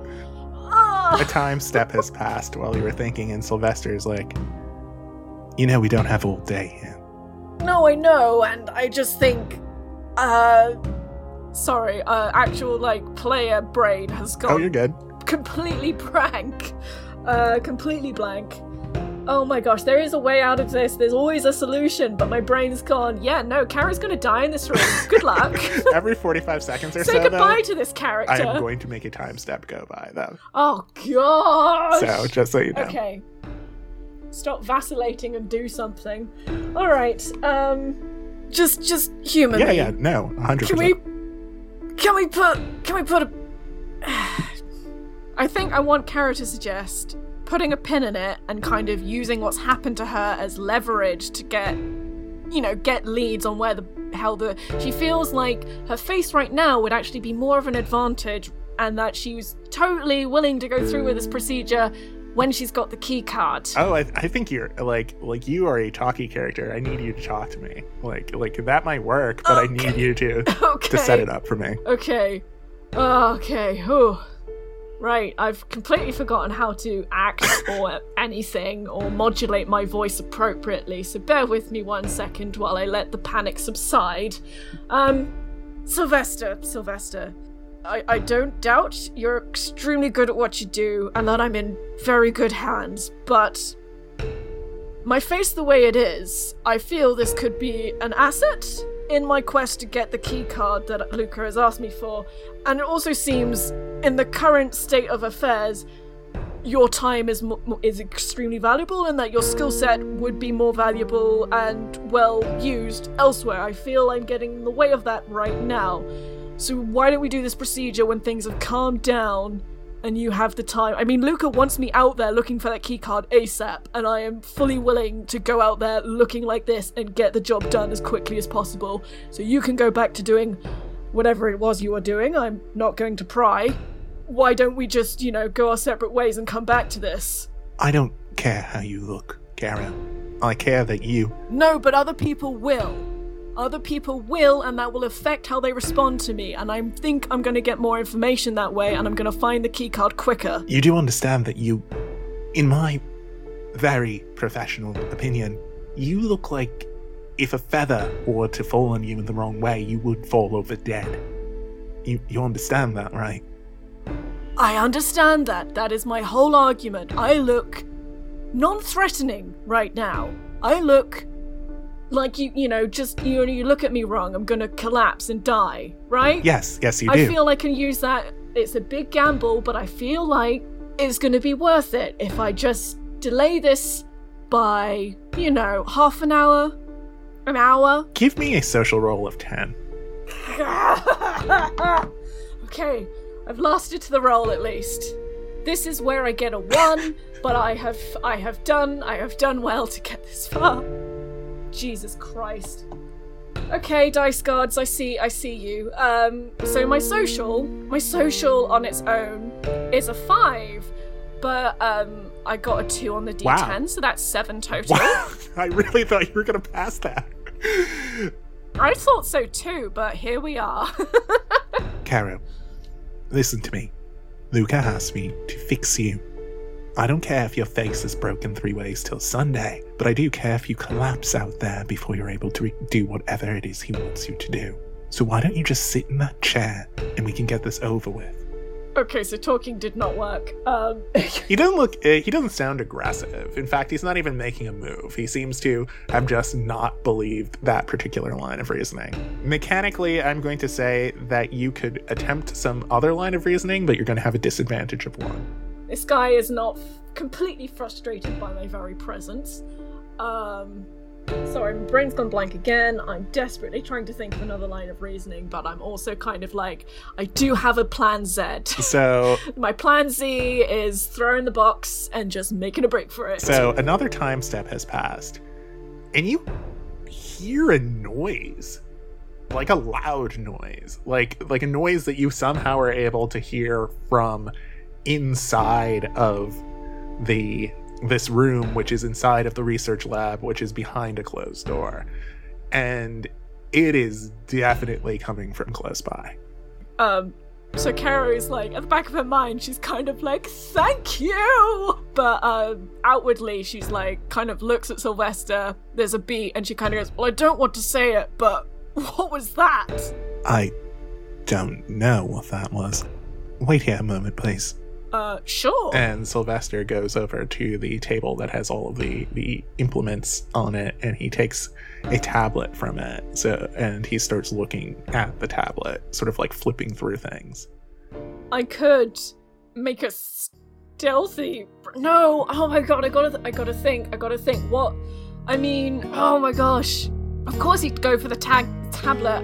Speaker 2: a time step has passed while you were thinking, and Sylvester's like, you know, we don't have all day here.
Speaker 3: No, I know, and I just think, uh, sorry, uh, actual like player brain has gone
Speaker 2: Oh, you're good.
Speaker 3: completely blank. Uh, completely blank. Oh my gosh, there is a way out of this. There's always a solution, but my brain's gone. Yeah, no, Kara's gonna die in this room. Good luck.
Speaker 2: Every 45 seconds or
Speaker 3: Say
Speaker 2: so, Say
Speaker 3: goodbye
Speaker 2: though,
Speaker 3: to this character.
Speaker 2: I am going to make a time step go by, though.
Speaker 3: oh gosh.
Speaker 2: So, just so you know.
Speaker 3: Okay. Stop vacillating and do something. All right. Um, just just human.
Speaker 2: Yeah, yeah, no, 100%.
Speaker 3: Can we? Can we put? Can we put a? I think I want Kara to suggest putting a pin in it and kind of using what's happened to her as leverage to get, you know, get leads on where the hell the. She feels like her face right now would actually be more of an advantage, and that she was totally willing to go through with this procedure when she's got the key card.
Speaker 2: Oh, I, I think you're like like you are a talky character. I need you to talk to me. Like like that might work, but I need you to
Speaker 3: okay.
Speaker 2: to set it up for me.
Speaker 3: Okay. Okay. Whew. Right, I've completely forgotten how to act or anything or modulate my voice appropriately, so bear with me one second while I let the panic subside. Um, Sylvester, Sylvester, I, I don't doubt you're extremely good at what you do and that I'm in very good hands, but my face the way it is, I feel this could be an asset in my quest to get the key card that Luca has asked me for. And it also seems, in the current state of affairs, your time is is extremely valuable, and that your skill set would be more valuable and well used elsewhere. I feel I'm getting in the way of that right now. So why don't we do this procedure when things have calmed down and you have the time? I mean, Luca wants me out there looking for that keycard ASAP, and I am fully willing to go out there looking like this and get the job done as quickly as possible. So you can go back to doing whatever it was you were doing. I'm not going to pry. Why don't we just, you know, go our separate ways and come back to this?
Speaker 2: I don't care how you look, Kara. I care that you.
Speaker 3: No, but other people will. Other people will, and that will affect how they respond to me. And I think I'm going to get more information that way, and I'm going to find the keycard quicker.
Speaker 2: You do understand that you, in my very professional opinion, you look like if a feather were to fall on you in the wrong way, you would fall over dead. You you understand that, right?
Speaker 3: I understand that. That is my whole argument. I look non threatening right now. I look like you, you know, just, you, you look at me wrong, I'm to collapse and die, right?
Speaker 2: Yes, yes, you do.
Speaker 3: I feel I can use that. It's a big gamble, but I feel like it's to be worth it if I just delay this by, you know, half an hour, an hour.
Speaker 2: Give me a social roll of ten.
Speaker 3: okay, I've lasted to the roll at least. This is where I get a one, but I have I have done I have done well to get this far. Jesus Christ. Okay, dice guards, I see I see you. Um so my social, my social on its own is a 5, but um I got a 2 on the D10,
Speaker 2: Wow.
Speaker 3: so that's 7 total.
Speaker 2: Wow, I really thought you were gonna pass that.
Speaker 3: I thought so too, but here we are.
Speaker 2: Caro, listen to me. Luca asked me to fix you. I don't care if your face is broken three ways till Sunday, but I do care if you collapse out there before you're able to re- do whatever it is he wants you to do. So why don't you just sit in that chair and we can get this over with?
Speaker 3: Okay, so talking did not work. Um,
Speaker 2: He doesn't look. Uh, he doesn't sound aggressive. In fact, he's not even making a move. He seems to have just not believed that particular line of reasoning. Mechanically, I'm going to say that you could attempt some other line of reasoning, but you're going to have a disadvantage of one.
Speaker 3: This guy is not f- completely frustrated by my very presence. Um, sorry, my brain's gone blank again. I'm desperately trying to think of another line of reasoning, but I'm also kind of like, I do have a plan Z.
Speaker 2: So,
Speaker 3: my plan Z is throwing the box and just making a break for it.
Speaker 2: so another time step has passed, and you hear a noise, like a loud noise, like like a noise that you somehow are able to hear from inside of the this room which is inside of the research lab which is behind a closed door and it is definitely coming from close by
Speaker 3: Um, so Kara is like, at the back of her mind, she's kind of like, thank you! But um, outwardly, she's like, kind of looks at Sylvester, there's a beat, and she kind of goes, well, I don't want to say it, but what was that?
Speaker 2: i don't know what that was wait here a moment please
Speaker 3: Uh, sure.
Speaker 2: and sylvester goes over to the table that has all of the the implements on it and he takes a tablet from it so and he starts looking at the tablet sort of like flipping through things
Speaker 3: I could make a stealthy. No, oh my god, I gotta, th- I gotta think, I gotta think. What? I mean, oh my gosh. Of course he'd go for the tag tablet.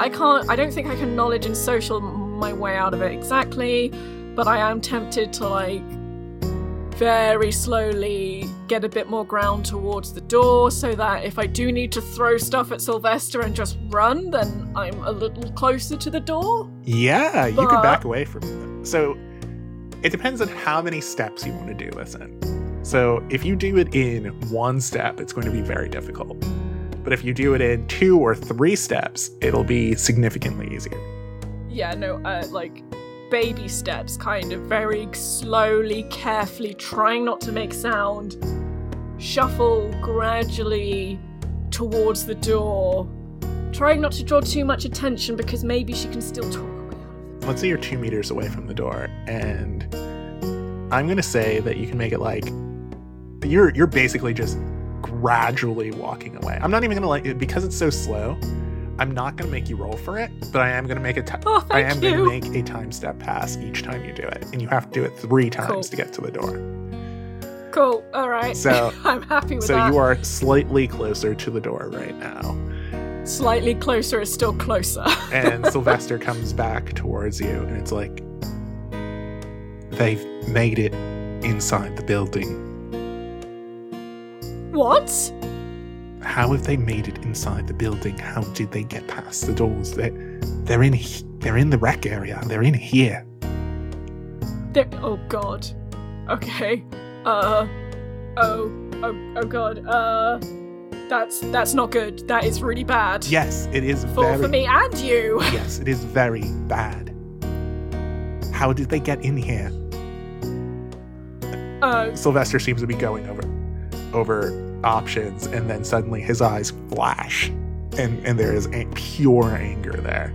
Speaker 3: I can't. I don't think I can knowledge and social my way out of it exactly, but I am tempted to like very slowly get a bit more ground towards the door so that if I do need to throw stuff at Sylvester and just run, then I'm a little closer to the door.
Speaker 2: Yeah, you can back away from it. So it depends on how many steps you want to do this in. So if you do it in one step, it's going to be very difficult. But if you do it in two or three steps, it'll be significantly easier.
Speaker 3: yeah, no, uh, like baby steps, kind of very slowly, carefully, trying not to make sound, shuffle gradually towards the door, trying not to draw too much attention because maybe she can still talk. it.
Speaker 2: Let's say you're two meters away from the door, and I'm gonna say that you can make it like you're you're basically just gradually walking away. I'm not even gonna like because it's so slow. I'm not gonna make you roll for it, but I am gonna make a. T-
Speaker 3: Oh,
Speaker 2: I am
Speaker 3: you.
Speaker 2: gonna make a time step pass each time you do it, and you have to do it three times
Speaker 3: Cool.
Speaker 2: to get to the door.
Speaker 3: Cool. All right.
Speaker 2: So-
Speaker 3: I'm happy with
Speaker 2: So
Speaker 3: that.
Speaker 2: So you are slightly closer to the door right now,
Speaker 3: Slightly closer is still closer.
Speaker 2: and Sylvester comes back towards you, and it's like they've made it inside the building.
Speaker 3: what?
Speaker 2: How have they made it inside the building? How did they get past the doors? They're, they're in they're in the rec area. They're in here.
Speaker 3: There- oh God. Okay. Uh. Oh. Oh. Oh God. Uh. That's that's not good. That is really bad.
Speaker 2: Yes, it is
Speaker 3: For,
Speaker 2: very
Speaker 3: for me and you.
Speaker 2: Yes, it is very bad. How did they get in here?
Speaker 3: Uh.
Speaker 2: Sylvester seems to be going over over options and then suddenly his eyes flash and and there is pure anger there.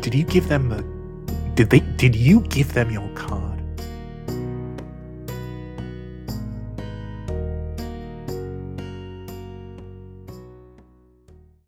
Speaker 2: Did you give them the did they did you give them your card?